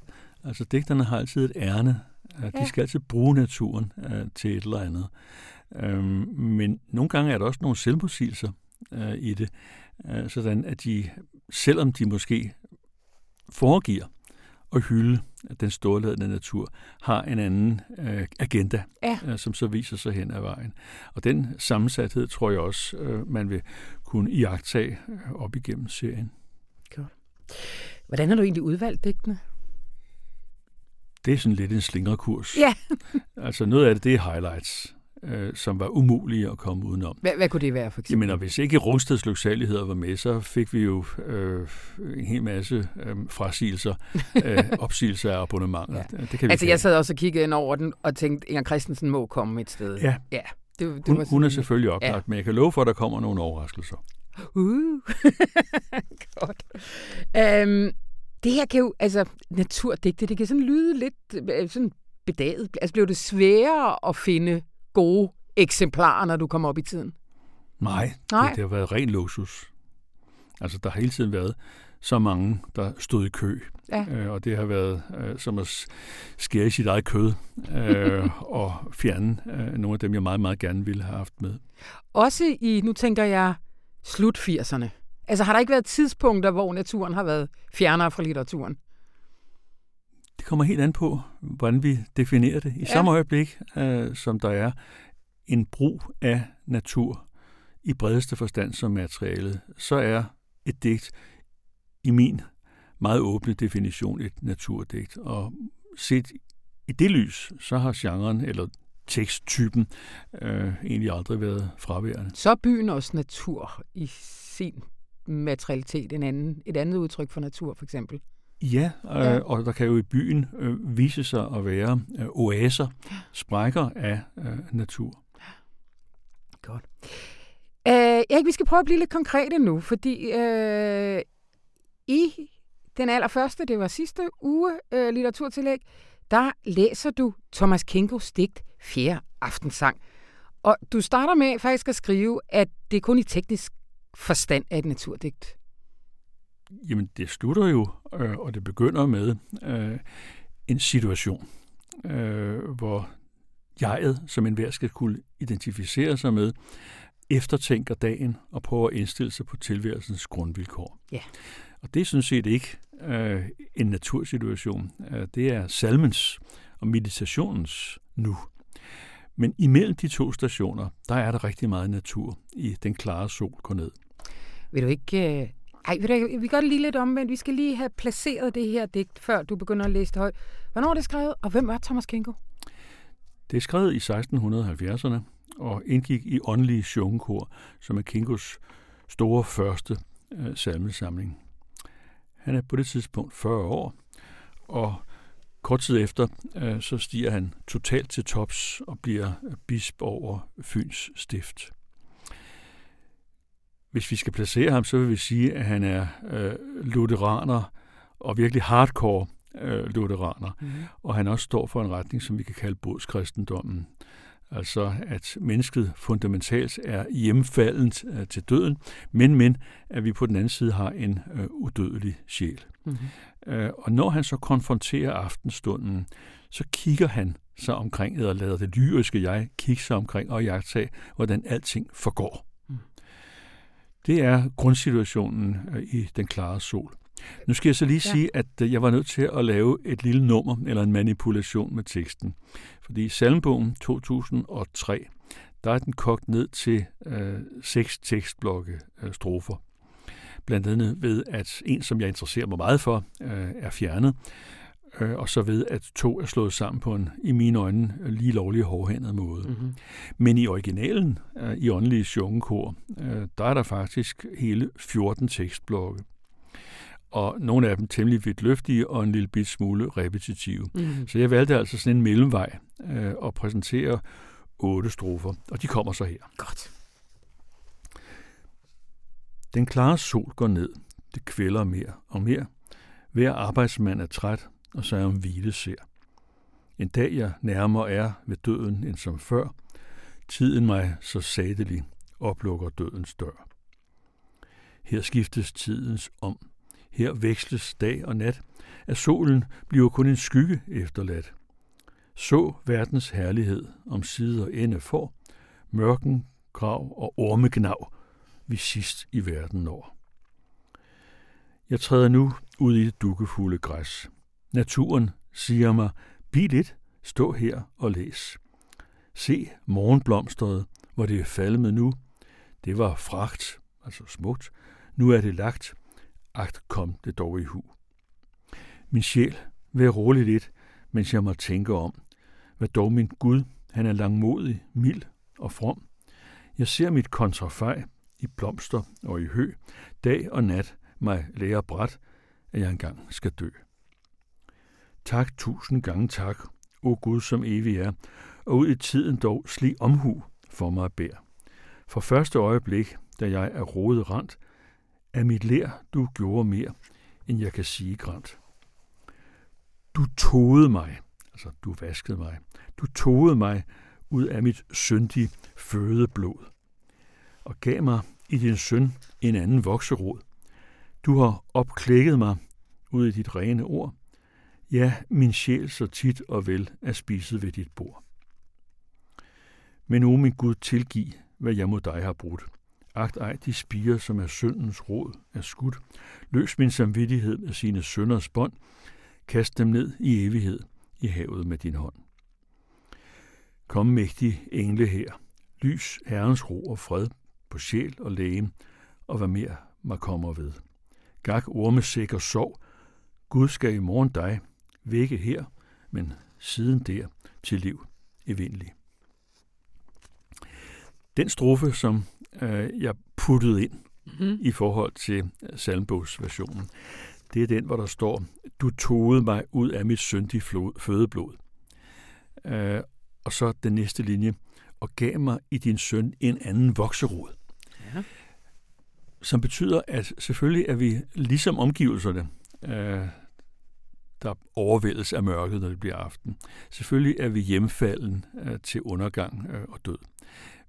Altså, digterne har altid et ærne. De ja. skal altid bruge naturen uh, til et eller andet. Um, men nogle gange er der også nogle selvmodsigelser uh, i det, uh, sådan at de, selvom de måske foregiver at hylde den storladende natur, har en anden øh, agenda, ja. øh, som så viser sig hen ad vejen. Og den sammensathed tror jeg også, øh, man vil kunne iagtage øh, op igennem serien. Godt. Hvordan har du egentlig udvalgt digtene? Det er sådan lidt en slingerkurs. Ja. [LAUGHS] altså noget af det, det er highlights øh, som var umulige at komme udenom. Hvad, hvad kunne det være for eksempel? Jeg mener, hvis ikke Rungsteds lyksaligheder var med, så fik vi jo øh, en hel masse øh, frasigelser, [LAUGHS] øh, opsigelser af abonnementer. Ja. Det kan vi altså, jeg sad også og kiggede ind over den og tænkte, Inger Christensen må komme et sted. Ja. ja. Det, det hun, var hun er selvfølgelig oplagt, ja. men jeg kan love for, at der kommer nogle overraskelser. Uh. [LAUGHS] Godt. Um, det her kan jo, altså naturdigte, det kan sådan lyde lidt øh, sådan bedaget. Altså blev det sværere at finde gode eksemplarer, når du kommer op i tiden? Nej, Nej. Det, det har været ren luksus. Altså, der har hele tiden været så mange, der stod i kø. Ja. Øh, og det har været øh, som at skære i sit eget kød øh, [LAUGHS] og fjerne øh, nogle af dem, jeg meget, meget gerne ville have haft med. Også i, nu tænker jeg, slut 80'erne. Altså har der ikke været tidspunkter, hvor naturen har været fjernere fra litteraturen? Det kommer helt an på, hvordan vi definerer det. I ja. samme øjeblik, øh, som der er en brug af natur i bredeste forstand som materialet, så er et digt i min meget åbne definition et naturdigt. Og set i det lys, så har genren eller teksttypen øh, egentlig aldrig været fraværende. Så er byen også natur i sin materialitet, en anden, et andet udtryk for natur for eksempel? Ja, øh, ja. og der kan jo i byen øh, vise sig at være øh, oaser, sprækker af øh, natur. Godt. Øh, Erik, vi skal prøve at blive lidt konkrete nu, fordi øh, i den allerførste, det var sidste uge, øh, litteraturtillæg, der læser du Thomas Kinkos digt Fjerde Aftensang. Og du starter med faktisk at skrive, at det kun i teknisk forstand er et naturdigt. Jamen, det slutter jo, øh, og det begynder med øh, en situation, øh, hvor jeget, som enhver skal kunne identificere sig med, eftertænker dagen og prøver at indstille sig på tilværelsens grundvilkår. Ja. Og det er sådan set ikke øh, en natursituation. Øh, det er salmens og meditationens nu. Men imellem de to stationer, der er der rigtig meget natur i den klare sol går ned. Vil du ikke ej, ved du, vi gør det lige lidt om, men vi skal lige have placeret det her digt, før du begynder at læse det højt. Hvornår er det skrevet, og hvem er Thomas Kinko? Det er skrevet i 1670'erne og indgik i åndelige sjungekor, som er Kinkos store første øh, salmesamling. Han er på det tidspunkt 40 år, og kort tid efter øh, så stiger han totalt til tops og bliver øh, bisp over Fyns stift. Hvis vi skal placere ham, så vil vi sige, at han er øh, lutheraner og virkelig hardcore øh, lutheraner. Mm. Og han også står for en retning, som vi kan kalde bodskristendommen. Altså at mennesket fundamentalt er hjemfaldent øh, til døden, men men at vi på den anden side har en øh, udødelig sjæl. Mm-hmm. Øh, og når han så konfronterer aftenstunden, så kigger han sig omkring, eller lader det lyriske jeg kigge sig omkring og jagtage, hvordan alting forgår. Det er grundsituationen øh, i den klare sol. Nu skal jeg så lige ja. sige, at øh, jeg var nødt til at lave et lille nummer eller en manipulation med teksten. Fordi i salmbogen 2003, der er den kogt ned til øh, seks tekstblokke øh, strofer. Blandt andet ved, at en, som jeg interesserer mig meget for, øh, er fjernet. Øh, og så ved, at to er slået sammen på en, i mine øjne, lige lovlig hårdhændet måde. Mm-hmm. Men i originalen, øh, i åndelige sjungekor, øh, der er der faktisk hele 14 tekstblokke. Og nogle af dem temmelig vidtløftige og en lille bit smule repetitive. Mm-hmm. Så jeg valgte altså sådan en mellemvej øh, at præsentere otte strofer, og de kommer så her. Godt. Den klare sol går ned. Det kvælder mere og mere. Hver arbejdsmand er træt, og sig om hvile ser. En dag jeg nærmere er ved døden end som før, tiden mig så sadelig oplukker dødens dør. Her skiftes tidens om. Her veksles dag og nat, at solen bliver kun en skygge efterladt. Så verdens herlighed om sider ende får, mørken, grav og ormegnav, vi sidst i verden når. Jeg træder nu ud i det dukkefulde græs. Naturen siger mig, bliv lidt, stå her og læs. Se morgenblomstret, hvor det er falmet nu. Det var fragt, altså smukt. Nu er det lagt. Agt kom det dog i hu. Min sjæl, vær rolig lidt, mens jeg må tænke om, hvad dog min Gud, han er langmodig, mild og from. Jeg ser mit kontrafej i blomster og i hø, dag og nat mig lære bræt, at jeg engang skal dø. Tak tusind gange tak, o Gud som evig er, og ud i tiden dog slig omhu for mig bær. For første øjeblik, da jeg er rodet rent, er mit lær, du gjorde mere, end jeg kan sige grant. Du togede mig, altså du vaskede mig, du togede mig ud af mit syndige fødeblod, og gav mig i din søn en anden vokserod. Du har opklækket mig ud i dit rene ord. Ja, min sjæl så tit og vel er spiset ved dit bord. Men o min Gud, tilgiv, hvad jeg mod dig har brudt. Agt ej de spiger, som er syndens råd, er skudt. Løs min samvittighed af sine sønders bånd. Kast dem ned i evighed i havet med din hånd. Kom mægtig engle her. Lys Herrens ro og fred på sjæl og læge, og hvad mere mig kommer ved. Gak orme sikker sov. Gud skal i morgen dig vække her, men siden der til liv evindelig. Den strofe, som øh, jeg puttede ind mm-hmm. i forhold til salmbogsversionen, det er den, hvor der står, du togede mig ud af mit syndige fødeblod. Øh, og så den næste linje, og gav mig i din søn en anden vokserod. Ja. Som betyder, at selvfølgelig er vi ligesom omgivelserne, øh, der overvældes af mørket, når det bliver aften. Selvfølgelig er vi hjemfalden øh, til undergang øh, og død.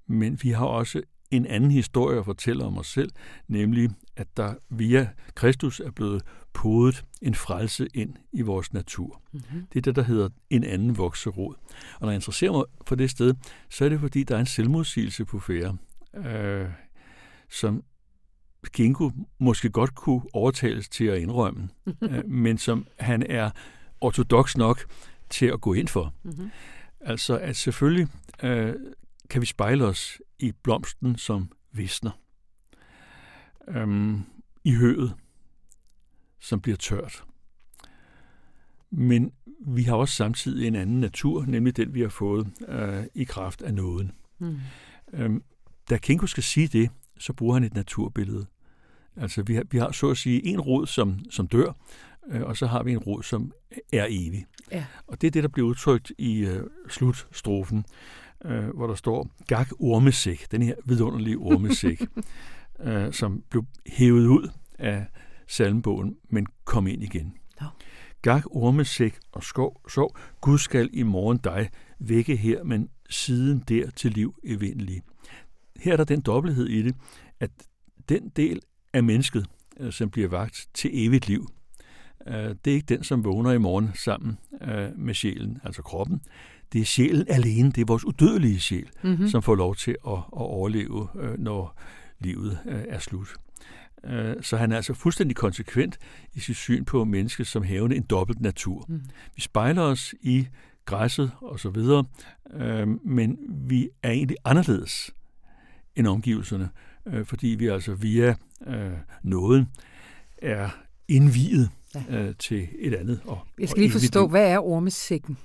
Men vi har også en anden historie at fortælle om os selv, nemlig at der via Kristus er blevet podet en frelse ind i vores natur. Mm-hmm. Det er det, der hedder en anden vokserod. Og når jeg interesserer mig for det sted, så er det fordi, der er en selvmodsigelse på færre, øh, som Ginko måske godt kunne overtales til at indrømme, [LAUGHS] øh, men som han er ortodox nok til at gå ind for. Mm-hmm. Altså at selvfølgelig øh, kan vi spejle os i blomsten, som visner. Øhm, I høet, som bliver tørt. Men vi har også samtidig en anden natur, nemlig den, vi har fået øh, i kraft af nåden. Mm. Øhm, da Kinko skal sige det, så bruger han et naturbillede. Altså, vi har, vi har så at sige en rod, som, som dør, øh, og så har vi en rod, som er evig. Ja. Og det er det, der bliver udtrykt i øh, slutstrofen øh, hvor der står Gak ormesæk, den her vidunderlige ormesæk, [LAUGHS] øh, som blev hævet ud af salmbogen, men kom ind igen. Ja. Gak ormesæk og skov, sov, Gud skal i morgen dig vække her, men siden der til liv evindelig. Her er der den dobbelthed i det, at den del af mennesket, øh, som bliver vagt til evigt liv, øh, det er ikke den, som vågner i morgen sammen øh, med sjælen, altså kroppen det er sjælen alene, det er vores udødelige sjæl, mm-hmm. som får lov til at, at overleve, øh, når livet øh, er slut. Så han er altså fuldstændig konsekvent i sit syn på mennesket som havende en dobbelt natur. Mm. Vi spejler os i græsset og så videre, men vi er egentlig anderledes end omgivelserne, fordi vi altså via nåden er indviet ja. øh, til et andet. Og, Jeg skal lige forstå, liv. hvad er ormesækken?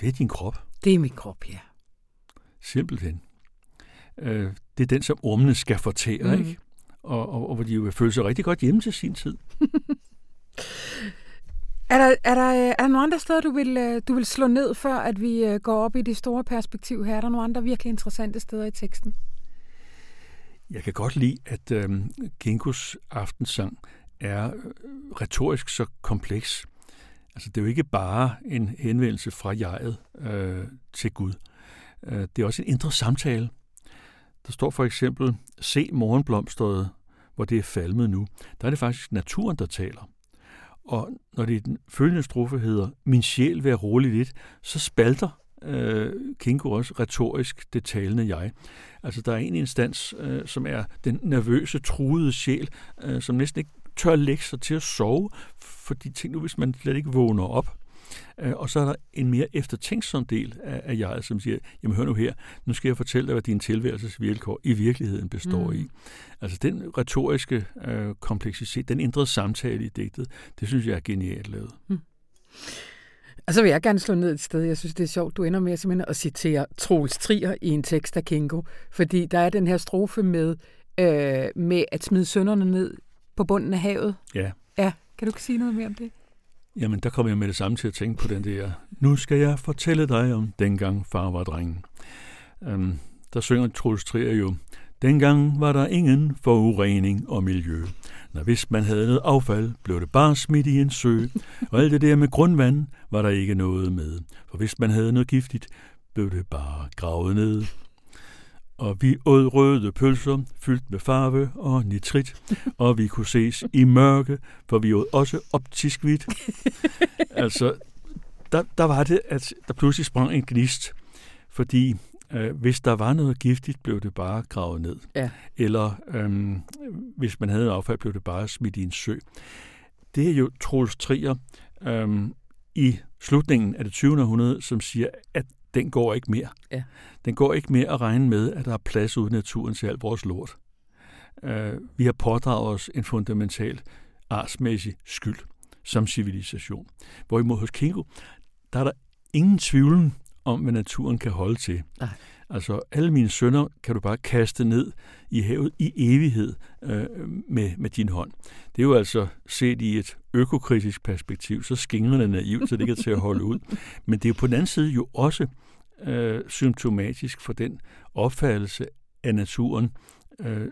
Det er din krop. Det er min krop, ja. Simpelthen. Øh, det er den, som ormene skal fortære, mm. ikke? Og, og, og hvor de jo vil føle sig rigtig godt hjemme til sin tid. [LAUGHS] er, der, er, der, er der nogle andre steder, du vil, øh, du vil slå ned, før at vi øh, går op i det store perspektiv her? Er der nogle andre virkelig interessante steder i teksten? Jeg kan godt lide, at øh, Ginkos aftensang er øh, retorisk så kompleks. Altså, det er jo ikke bare en henvendelse fra jeget øh, til Gud. Øh, det er også en indre samtale. Der står for eksempel, se morgenblomstret, hvor det er falmet nu. Der er det faktisk naturen, der taler. Og når det i den følgende strofe hedder, min sjæl vær rolig lidt, så spalter øh, Kinko også retorisk det talende jeg. Altså der er en instans, øh, som er den nervøse, truede sjæl, øh, som næsten ikke tør lægge sig til at sove, fordi tænk nu, hvis man slet ikke vågner op. Øh, og så er der en mere eftertænksom del af, af jeget, som siger, jamen hør nu her, nu skal jeg fortælle dig, hvad din tilværelsesvilkår i virkeligheden består mm. i. Altså den retoriske øh, kompleksitet, den indre samtale i digtet, det synes jeg er genialt lavet. Mm. Og så vil jeg gerne slå ned et sted. Jeg synes, det er sjovt. Du ender med simpelthen at citere Troels Trier i en tekst af Kingo. Fordi der er den her strofe med, øh, med at smide sønderne ned på bunden af havet. Ja. Ja, kan du ikke sige noget mere om det? Jamen, der kommer jeg med det samme til at tænke på den der, nu skal jeg fortælle dig om dengang far var drengen. Um, der synger Troels Trier jo, dengang var der ingen forurening og miljø. Når hvis man havde noget affald, blev det bare smidt i en sø. Og alt det der med grundvand var der ikke noget med. For hvis man havde noget giftigt, blev det bare gravet ned. Og vi åd røde pølser, fyldt med farve og nitrit, og vi kunne ses i mørke, for vi åd også optisk hvidt. altså, der, der var det, at der pludselig sprang en gnist, fordi øh, hvis der var noget giftigt, blev det bare gravet ned. Ja. Eller øh, hvis man havde affald, blev det bare smidt i en sø. Det er jo Troels Trier øh, i slutningen af det 20. århundrede, som siger, at den går ikke mere. Ja. Den går ikke mere at regne med, at der er plads ude i naturen til alt vores lort. Uh, vi har pådraget os en fundamental artsmæssig skyld som civilisation. Hvorimod hos Kingo, der er der ingen tvivl om, hvad naturen kan holde til. Nej. Altså, alle mine sønner kan du bare kaste ned i havet i evighed øh, med, med din hånd. Det er jo altså set i et økokritisk perspektiv, så skingrende naivt, så det kan til at holde ud. Men det er jo på den anden side jo også øh, symptomatisk for den opfattelse af naturen, øh,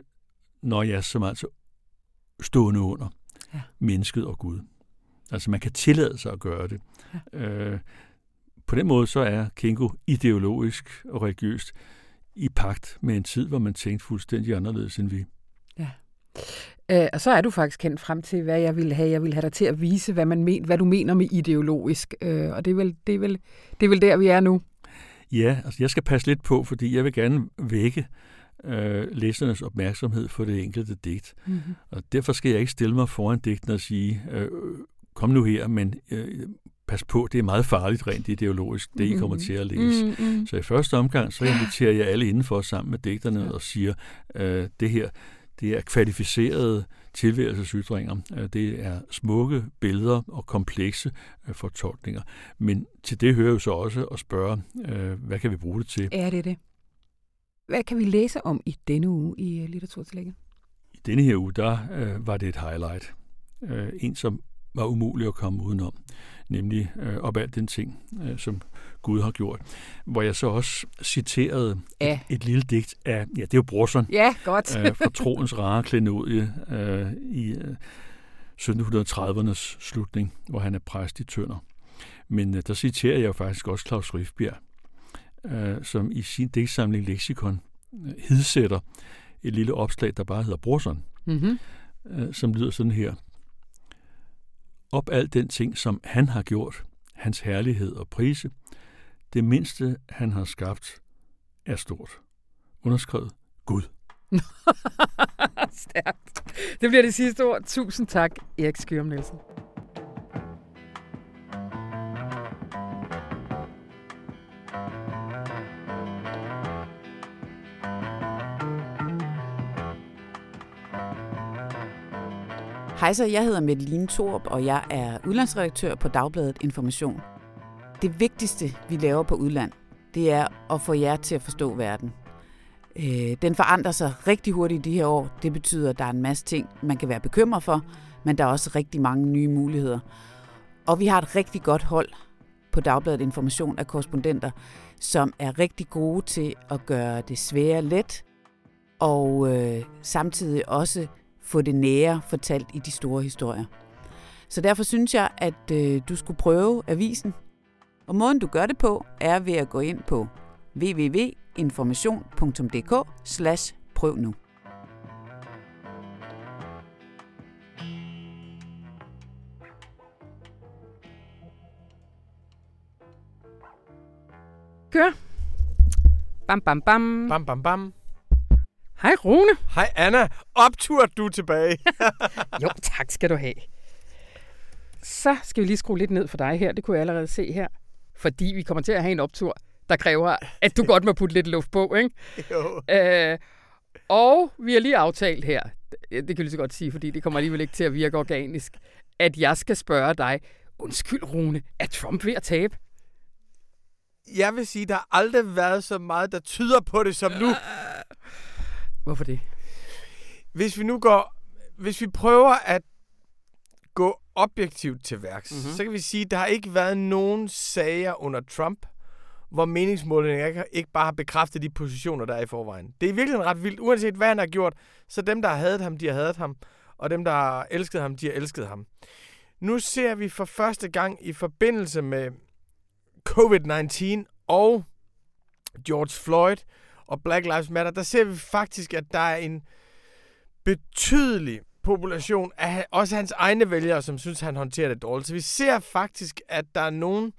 når jeg som altså stående under ja. mennesket og Gud. Altså man kan tillade sig at gøre det. Ja. Øh, på den måde så er Kinko ideologisk og religiøst i pagt med en tid, hvor man tænkte fuldstændig anderledes end vi. Ja. Øh, og så er du faktisk kendt frem til, hvad jeg vil have. Jeg vil have dig til at vise, hvad, man men, hvad du mener med ideologisk. Øh, og det er, vel, det, er vel, det er vel der, vi er nu. Ja, altså jeg skal passe lidt på, fordi jeg vil gerne vække øh, læsernes opmærksomhed for det enkelte digt. Mm-hmm. Og derfor skal jeg ikke stille mig foran digten og sige, øh, kom nu her, men øh, pas på, det er meget farligt rent ideologisk, det I kommer til at læse. Mm-hmm. Så i første omgang, så inviterer jeg alle indenfor sammen med digterne og siger, øh, det her, det er kvalificerede tilværelsesytringer. Øh, det er smukke billeder og komplekse øh, fortolkninger. Men til det hører jo så også at spørge, øh, hvad kan vi bruge det til? Er det det? Hvad kan vi læse om i denne uge i Litteraturtillægget? I denne her uge, der øh, var det et highlight. Øh, en, som var umulig at komme udenom, nemlig øh, op alt den ting, øh, som Gud har gjort. Hvor jeg så også citerede ja. et, et lille digt af, ja, det er jo Brorson, ja, godt. øh, fra Troens rare klenodie øh, i øh, 1730'ernes slutning, hvor han er præst i Tønder. Men øh, der citerer jeg faktisk også Claus Rifbjerg, øh, som i sin digtsamling Lexikon øh, hidsætter et lille opslag, der bare hedder Brorson, mm-hmm. øh, som lyder sådan her op al den ting, som han har gjort, hans herlighed og prise. Det mindste, han har skabt, er stort. Underskrevet Gud. [LAUGHS] Stærkt. Det bliver det sidste ord. Tusind tak, Erik Skyrum Nielsen. Hej så, jeg hedder Mette Torp, og jeg er udlandsredaktør på Dagbladet Information. Det vigtigste, vi laver på udland, det er at få jer til at forstå verden. Øh, den forandrer sig rigtig hurtigt i de her år. Det betyder, at der er en masse ting, man kan være bekymret for, men der er også rigtig mange nye muligheder. Og vi har et rigtig godt hold på Dagbladet Information af korrespondenter, som er rigtig gode til at gøre det svære let, og øh, samtidig også få det nære fortalt i de store historier. Så derfor synes jeg, at øh, du skulle prøve avisen. Og måden du gør det på, er ved at gå ind på www.information.dk slash prøv nu. Kør. Bam, bam, bam. Bam, bam, bam. Hej Rune. Hej Anna. Optur du er tilbage. [LAUGHS] jo, tak skal du have. Så skal vi lige skrue lidt ned for dig her. Det kunne jeg allerede se her. Fordi vi kommer til at have en optur, der kræver, at du godt må putte lidt luft på, ikke? jo. Øh, og vi har lige aftalt her, det kan jeg lige så godt sige, fordi det kommer alligevel ikke til at virke organisk, at jeg skal spørge dig, undskyld Rune, er Trump ved at tabe? Jeg vil sige, der har aldrig været så meget, der tyder på det som nu. Hvorfor det? Hvis vi nu går, hvis vi prøver at gå objektivt til værks, mm-hmm. så kan vi sige, at der har ikke været nogen sager under Trump, hvor meningsmålingen ikke, ikke bare har bekræftet de positioner, der er i forvejen. Det er virkelig ret vildt. Uanset hvad han har gjort, så dem, der har hadet ham, de har hadet ham, og dem, der har elsket ham, de har elsket ham. Nu ser vi for første gang i forbindelse med COVID-19 og George Floyd og Black Lives Matter, der ser vi faktisk, at der er en betydelig population af også hans egne vælgere, som synes, han håndterer det dårligt. Så vi ser faktisk, at der er nogen,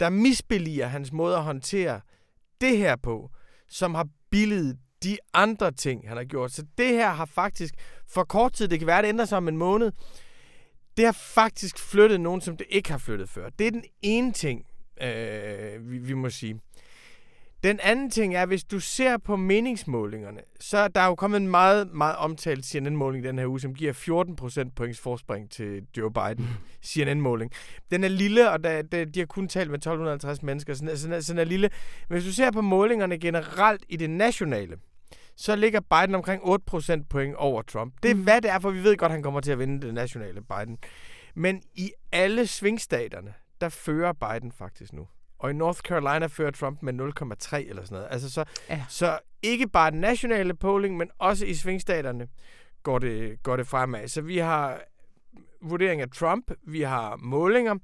der misbeliger hans måde at håndtere det her på, som har billet de andre ting, han har gjort. Så det her har faktisk for kort tid, det kan være, det ændrer sig om en måned, det har faktisk flyttet nogen, som det ikke har flyttet før. Det er den ene ting, øh, vi, vi må sige. Den anden ting er, hvis du ser på meningsmålingerne, så er der jo kommet en meget, meget omtalt CNN-måling den her uge, som giver 14 procent points forspring til Joe Biden. [LAUGHS] CNN-måling. Den er lille, og der, der, de har kun talt med 1250 mennesker, så den, er, så den er lille. Men hvis du ser på målingerne generelt i det nationale, så ligger Biden omkring 8 procent point over Trump. Det er, mm. hvad det er, for vi ved godt, at han kommer til at vinde det nationale Biden. Men i alle svingstaterne, der fører Biden faktisk nu. Og i North Carolina fører Trump med 0,3 eller sådan noget. Altså så, ja. så ikke bare den nationale polling, men også i svingstaterne går det, går det fremad. Så vi har vurdering af Trump, vi har målinger.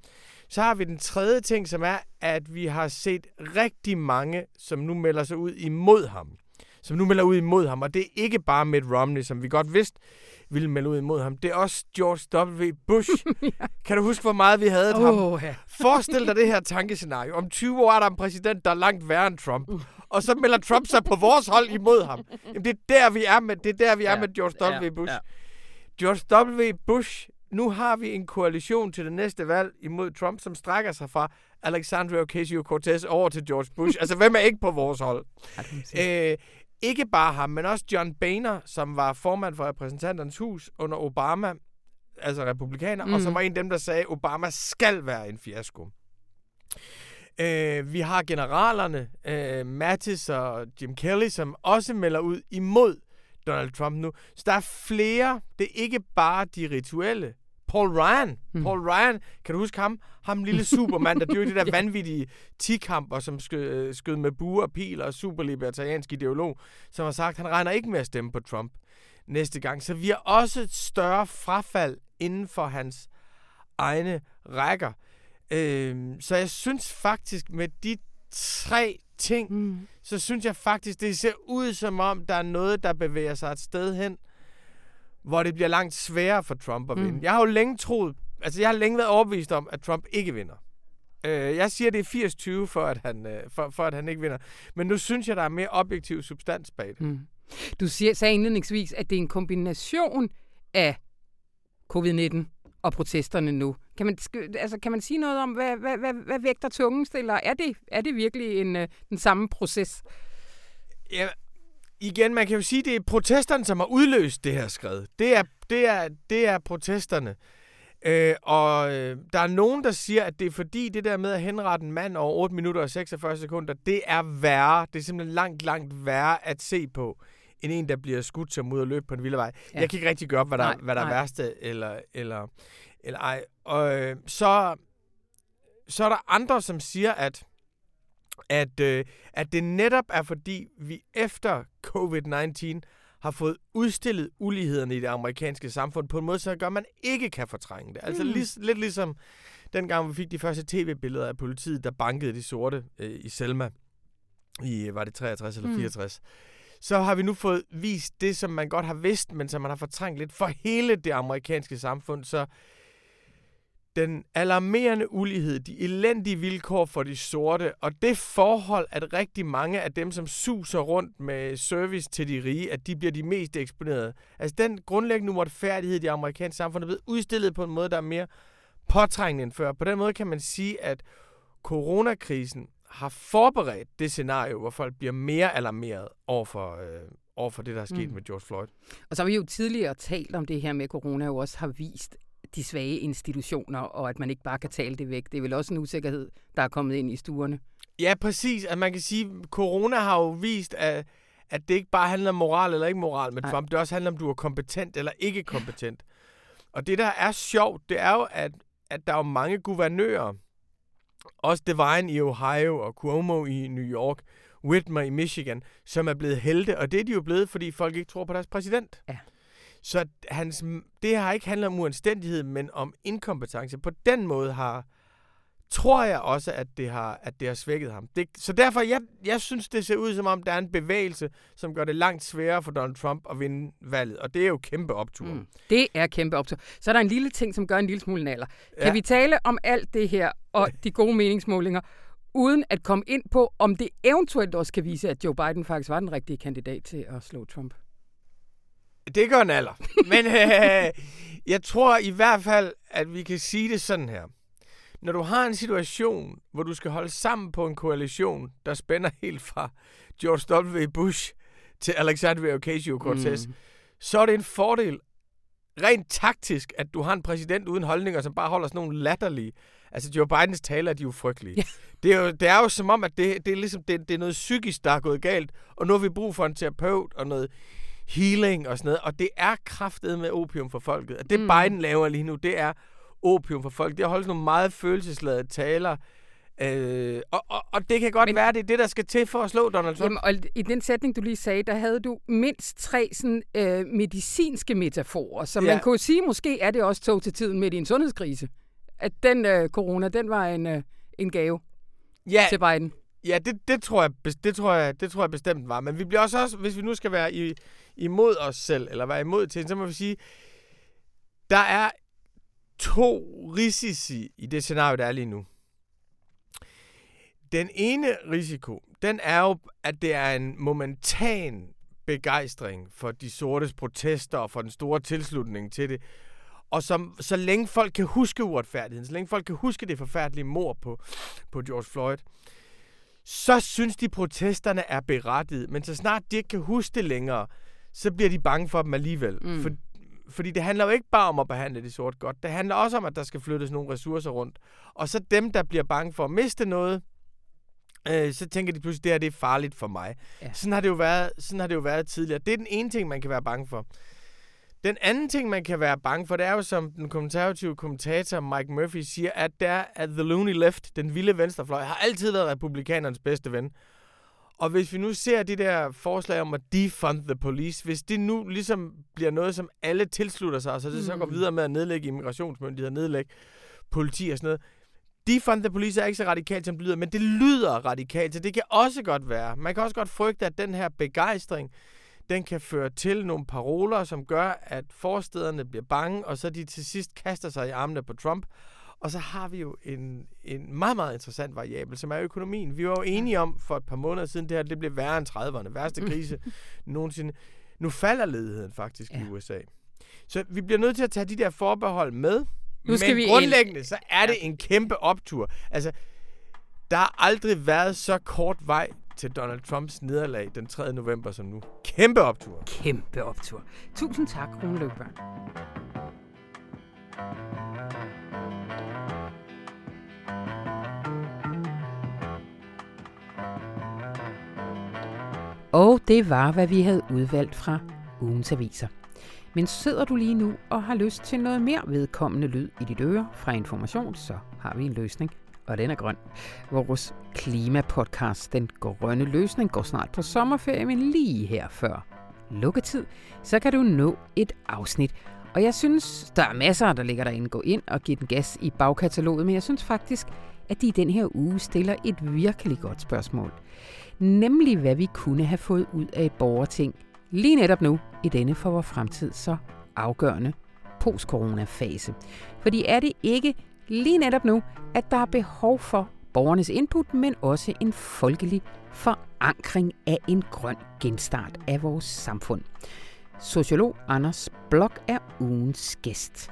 Så har vi den tredje ting, som er, at vi har set rigtig mange, som nu melder sig ud imod ham. Som nu melder ud imod ham. Og det er ikke bare Mitt Romney, som vi godt vidste ville melde ud imod ham. Det er også George W. Bush. [LAUGHS] ja. Kan du huske, hvor meget vi havde oh, ham? Ja. Forestil dig det her tankescenario. Om 20 år er der en præsident, der er langt værre end Trump. Og så melder Trump sig på vores hold imod ham. Jamen, det er der, vi er med, det er der, vi er ja. med George W. Bush. Ja. George W. Bush, nu har vi en koalition til det næste valg imod Trump, som strækker sig fra Alexandria Ocasio-Cortez over til George Bush. altså, hvem er ikke på vores hold? Ja, ikke bare ham, men også John Boehner, som var formand for repræsentanternes hus under Obama, altså republikaner, mm. og som mm. var en af dem, der sagde, at Obama skal være en fiasko. Øh, vi har generalerne, øh, Mattis og Jim Kelly, som også melder ud imod Donald Trump nu. Så der er flere. Det er ikke bare de rituelle. Paul Ryan. Mm. Paul Ryan, kan du huske ham? Ham lille [LAUGHS] supermand, der dyrkede de der vanvittige tikamper, som skød, øh, skød med buer og pil og superlibertariansk ideolog, som har sagt, at han regner ikke med at stemme på Trump næste gang. Så vi har også et større frafald inden for hans egne rækker. Øh, så jeg synes faktisk, med de tre ting, mm. så synes jeg faktisk, det ser ud som om, der er noget, der bevæger sig et sted hen, hvor det bliver langt sværere for Trump at vinde. Mm. Jeg har jo længe troet, altså jeg har længe været overbevist om, at Trump ikke vinder. Øh, jeg siger, det er 80-20 for, at han, øh, for, for, at han ikke vinder. Men nu synes jeg, der er mere objektiv substans bag det. Mm. Du siger, sagde indledningsvis, at det er en kombination af covid-19 og protesterne nu. Kan man, altså, kan man sige noget om, hvad, hvad, hvad, hvad vægter tungen stiller? Er det, er det virkelig en, øh, den samme proces? Ja, igen, man kan jo sige, det er protesterne, som har udløst det her skred. Det er, det er, det er protesterne. Øh, og øh, der er nogen, der siger, at det er fordi det der med at henrette en mand over 8 minutter og 46 sekunder, det er værre. Det er simpelthen langt, langt værre at se på, end en, der bliver skudt som ud og løb på en vildevej. Ja. Jeg kan ikke rigtig gøre op, hvad der, nej, hvad der er værste eller, eller, eller ej. Og øh, så, så er der andre, som siger, at at, øh, at det netop er fordi, vi efter covid-19 har fået udstillet ulighederne i det amerikanske samfund på en måde, så gør, at man ikke kan fortrænge det. Altså mm. lig, lidt ligesom dengang vi fik de første tv-billeder af politiet, der bankede de sorte øh, i Selma i, var det 63 eller 64. Mm. Så har vi nu fået vist det, som man godt har vidst, men som man har fortrængt lidt for hele det amerikanske samfund. Så den alarmerende ulighed, de elendige vilkår for de sorte, og det forhold, at rigtig mange af dem, som suser rundt med service til de rige, at de bliver de mest eksponerede. Altså den grundlæggende uretfærdighed i det amerikanske samfund er blevet udstillet på en måde, der er mere påtrængende end før. På den måde kan man sige, at coronakrisen har forberedt det scenario, hvor folk bliver mere alarmeret over for, øh, over for det, der er sket mm. med George Floyd. Og så har vi jo tidligere talt om det her med, at corona jo også har vist, de svage institutioner, og at man ikke bare kan tale det væk. Det er vel også en usikkerhed, der er kommet ind i stuerne. Ja, præcis. At man kan sige, at corona har jo vist, at, at det ikke bare handler om moral eller ikke moral med Trump. Det også handler om, du er kompetent eller ikke kompetent. Og det, der er sjovt, det er jo, at, at der er jo mange guvernører, også Devine i Ohio og Cuomo i New York, Whitmer i Michigan, som er blevet helte, og det er de jo blevet, fordi folk ikke tror på deres præsident. Ja. Så hans, det har ikke handlet om uanstændighed, men om inkompetence. På den måde har, tror jeg også, at det har, at det har svækket ham. Det, så derfor, jeg, jeg synes, det ser ud som om, der er en bevægelse, som gør det langt sværere for Donald Trump at vinde valget. Og det er jo kæmpe optur. Mm, det er kæmpe optur. Så er der en lille ting, som gør en lille smule naller. Ja. Kan vi tale om alt det her og de gode meningsmålinger, uden at komme ind på, om det eventuelt også kan vise, at Joe Biden faktisk var den rigtige kandidat til at slå Trump? Det gør en alder. Men øh, jeg tror i hvert fald, at vi kan sige det sådan her. Når du har en situation, hvor du skal holde sammen på en koalition, der spænder helt fra George W. Bush til Alexandria Ocasio-Cortez, mm. så er det en fordel rent taktisk, at du har en præsident uden holdninger, som bare holder sådan nogle latterlige. Altså, Joe Bidens taler, de er jo frygtelige. Yeah. Det, er jo, det er jo som om, at det, det, er ligesom, det, det er noget psykisk, der er gået galt, og nu har vi brug for en terapeut og noget healing og sådan noget. Og det er kraftet med opium for folket. Og det mm. Biden laver lige nu, det er opium for folk. Det har holdt nogle meget følelsesladede taler. Øh, og, og, og det kan godt Men, være, det er det, der skal til for at slå Donald Trump. Jamen, og i den sætning, du lige sagde, der havde du mindst tre sådan, øh, medicinske metaforer. Så ja. man kunne sige, måske er det også tog til tiden midt i en sundhedskrise. At den øh, corona, den var en, øh, en gave ja. til Biden. Ja, det, det, tror jeg, det, tror jeg, det tror jeg bestemt var. Men vi bliver også, også, hvis vi nu skal være i, imod os selv, eller være imod til, så må vi sige, der er to risici i det scenario, der er lige nu. Den ene risiko, den er jo, at det er en momentan begejstring for de sortes protester og for den store tilslutning til det. Og som, så længe folk kan huske uretfærdigheden, så længe folk kan huske det forfærdelige mor på, på George Floyd, så synes de, protesterne er berettiget. Men så snart de ikke kan huske det længere, så bliver de bange for dem alligevel. Mm. For, fordi det handler jo ikke bare om at behandle de sort godt. Det handler også om, at der skal flyttes nogle ressourcer rundt. Og så dem, der bliver bange for at miste noget, øh, så tænker de pludselig, at det her det er farligt for mig. Ja. Sådan, har det jo været, sådan har det jo været tidligere. Det er den ene ting, man kan være bange for. Den anden ting, man kan være bange for, det er jo, som den konservative kommentator Mike Murphy siger, at der at The Looney Left, den vilde venstrefløj, har altid været republikanernes bedste ven. Og hvis vi nu ser de der forslag om at defund the police, hvis det nu ligesom bliver noget, som alle tilslutter sig, så det mm. så går mm. videre med at nedlægge immigrationsmyndigheder, nedlægge politi og sådan noget. Defund the police er ikke så radikalt, som det lyder, men det lyder radikalt, så det kan også godt være. Man kan også godt frygte, at den her begejstring, den kan føre til nogle paroler, som gør, at forstederne bliver bange, og så de til sidst kaster sig i armene på Trump. Og så har vi jo en, en meget, meget interessant variabel, som er økonomien. Vi var jo enige om for et par måneder siden, det her det blev værre end 30'erne. Værste [LAUGHS] krise nogensinde. Nu falder ledigheden faktisk ja. i USA. Så vi bliver nødt til at tage de der forbehold med. Nu skal men vi grundlæggende, ind. så er det en kæmpe optur. Altså, der har aldrig været så kort vej til Donald Trumps nederlag den 3. november som nu. Kæmpe optur. Kæmpe optur. Tusind tak, Rune Løbberg. Og det var, hvad vi havde udvalgt fra ugens aviser. Men sidder du lige nu og har lyst til noget mere vedkommende lyd i dit øre fra information, så har vi en løsning, og den er grøn. Vores klimapodcast, Den Grønne Løsning, går snart på sommerferie, men lige her før lukketid, så kan du nå et afsnit. Og jeg synes, der er masser, der ligger derinde. Gå ind og giv den gas i bagkataloget, men jeg synes faktisk, at de i den her uge stiller et virkelig godt spørgsmål. Nemlig, hvad vi kunne have fået ud af et borgerting lige netop nu i denne for vores fremtid så afgørende post-corona-fase. Fordi er det ikke lige netop nu, at der er behov for borgernes input, men også en folkelig forankring af en grøn genstart af vores samfund. Sociolog Anders Blok er ugens gæst.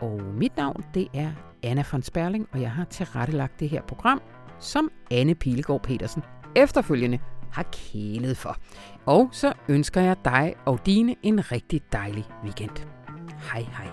Og mit navn, det er Anna von Sperling, og jeg har tilrettelagt det her program, som Anne Pilegaard Petersen efterfølgende har kælet for. Og så ønsker jeg dig og dine en rigtig dejlig weekend. Hej hej.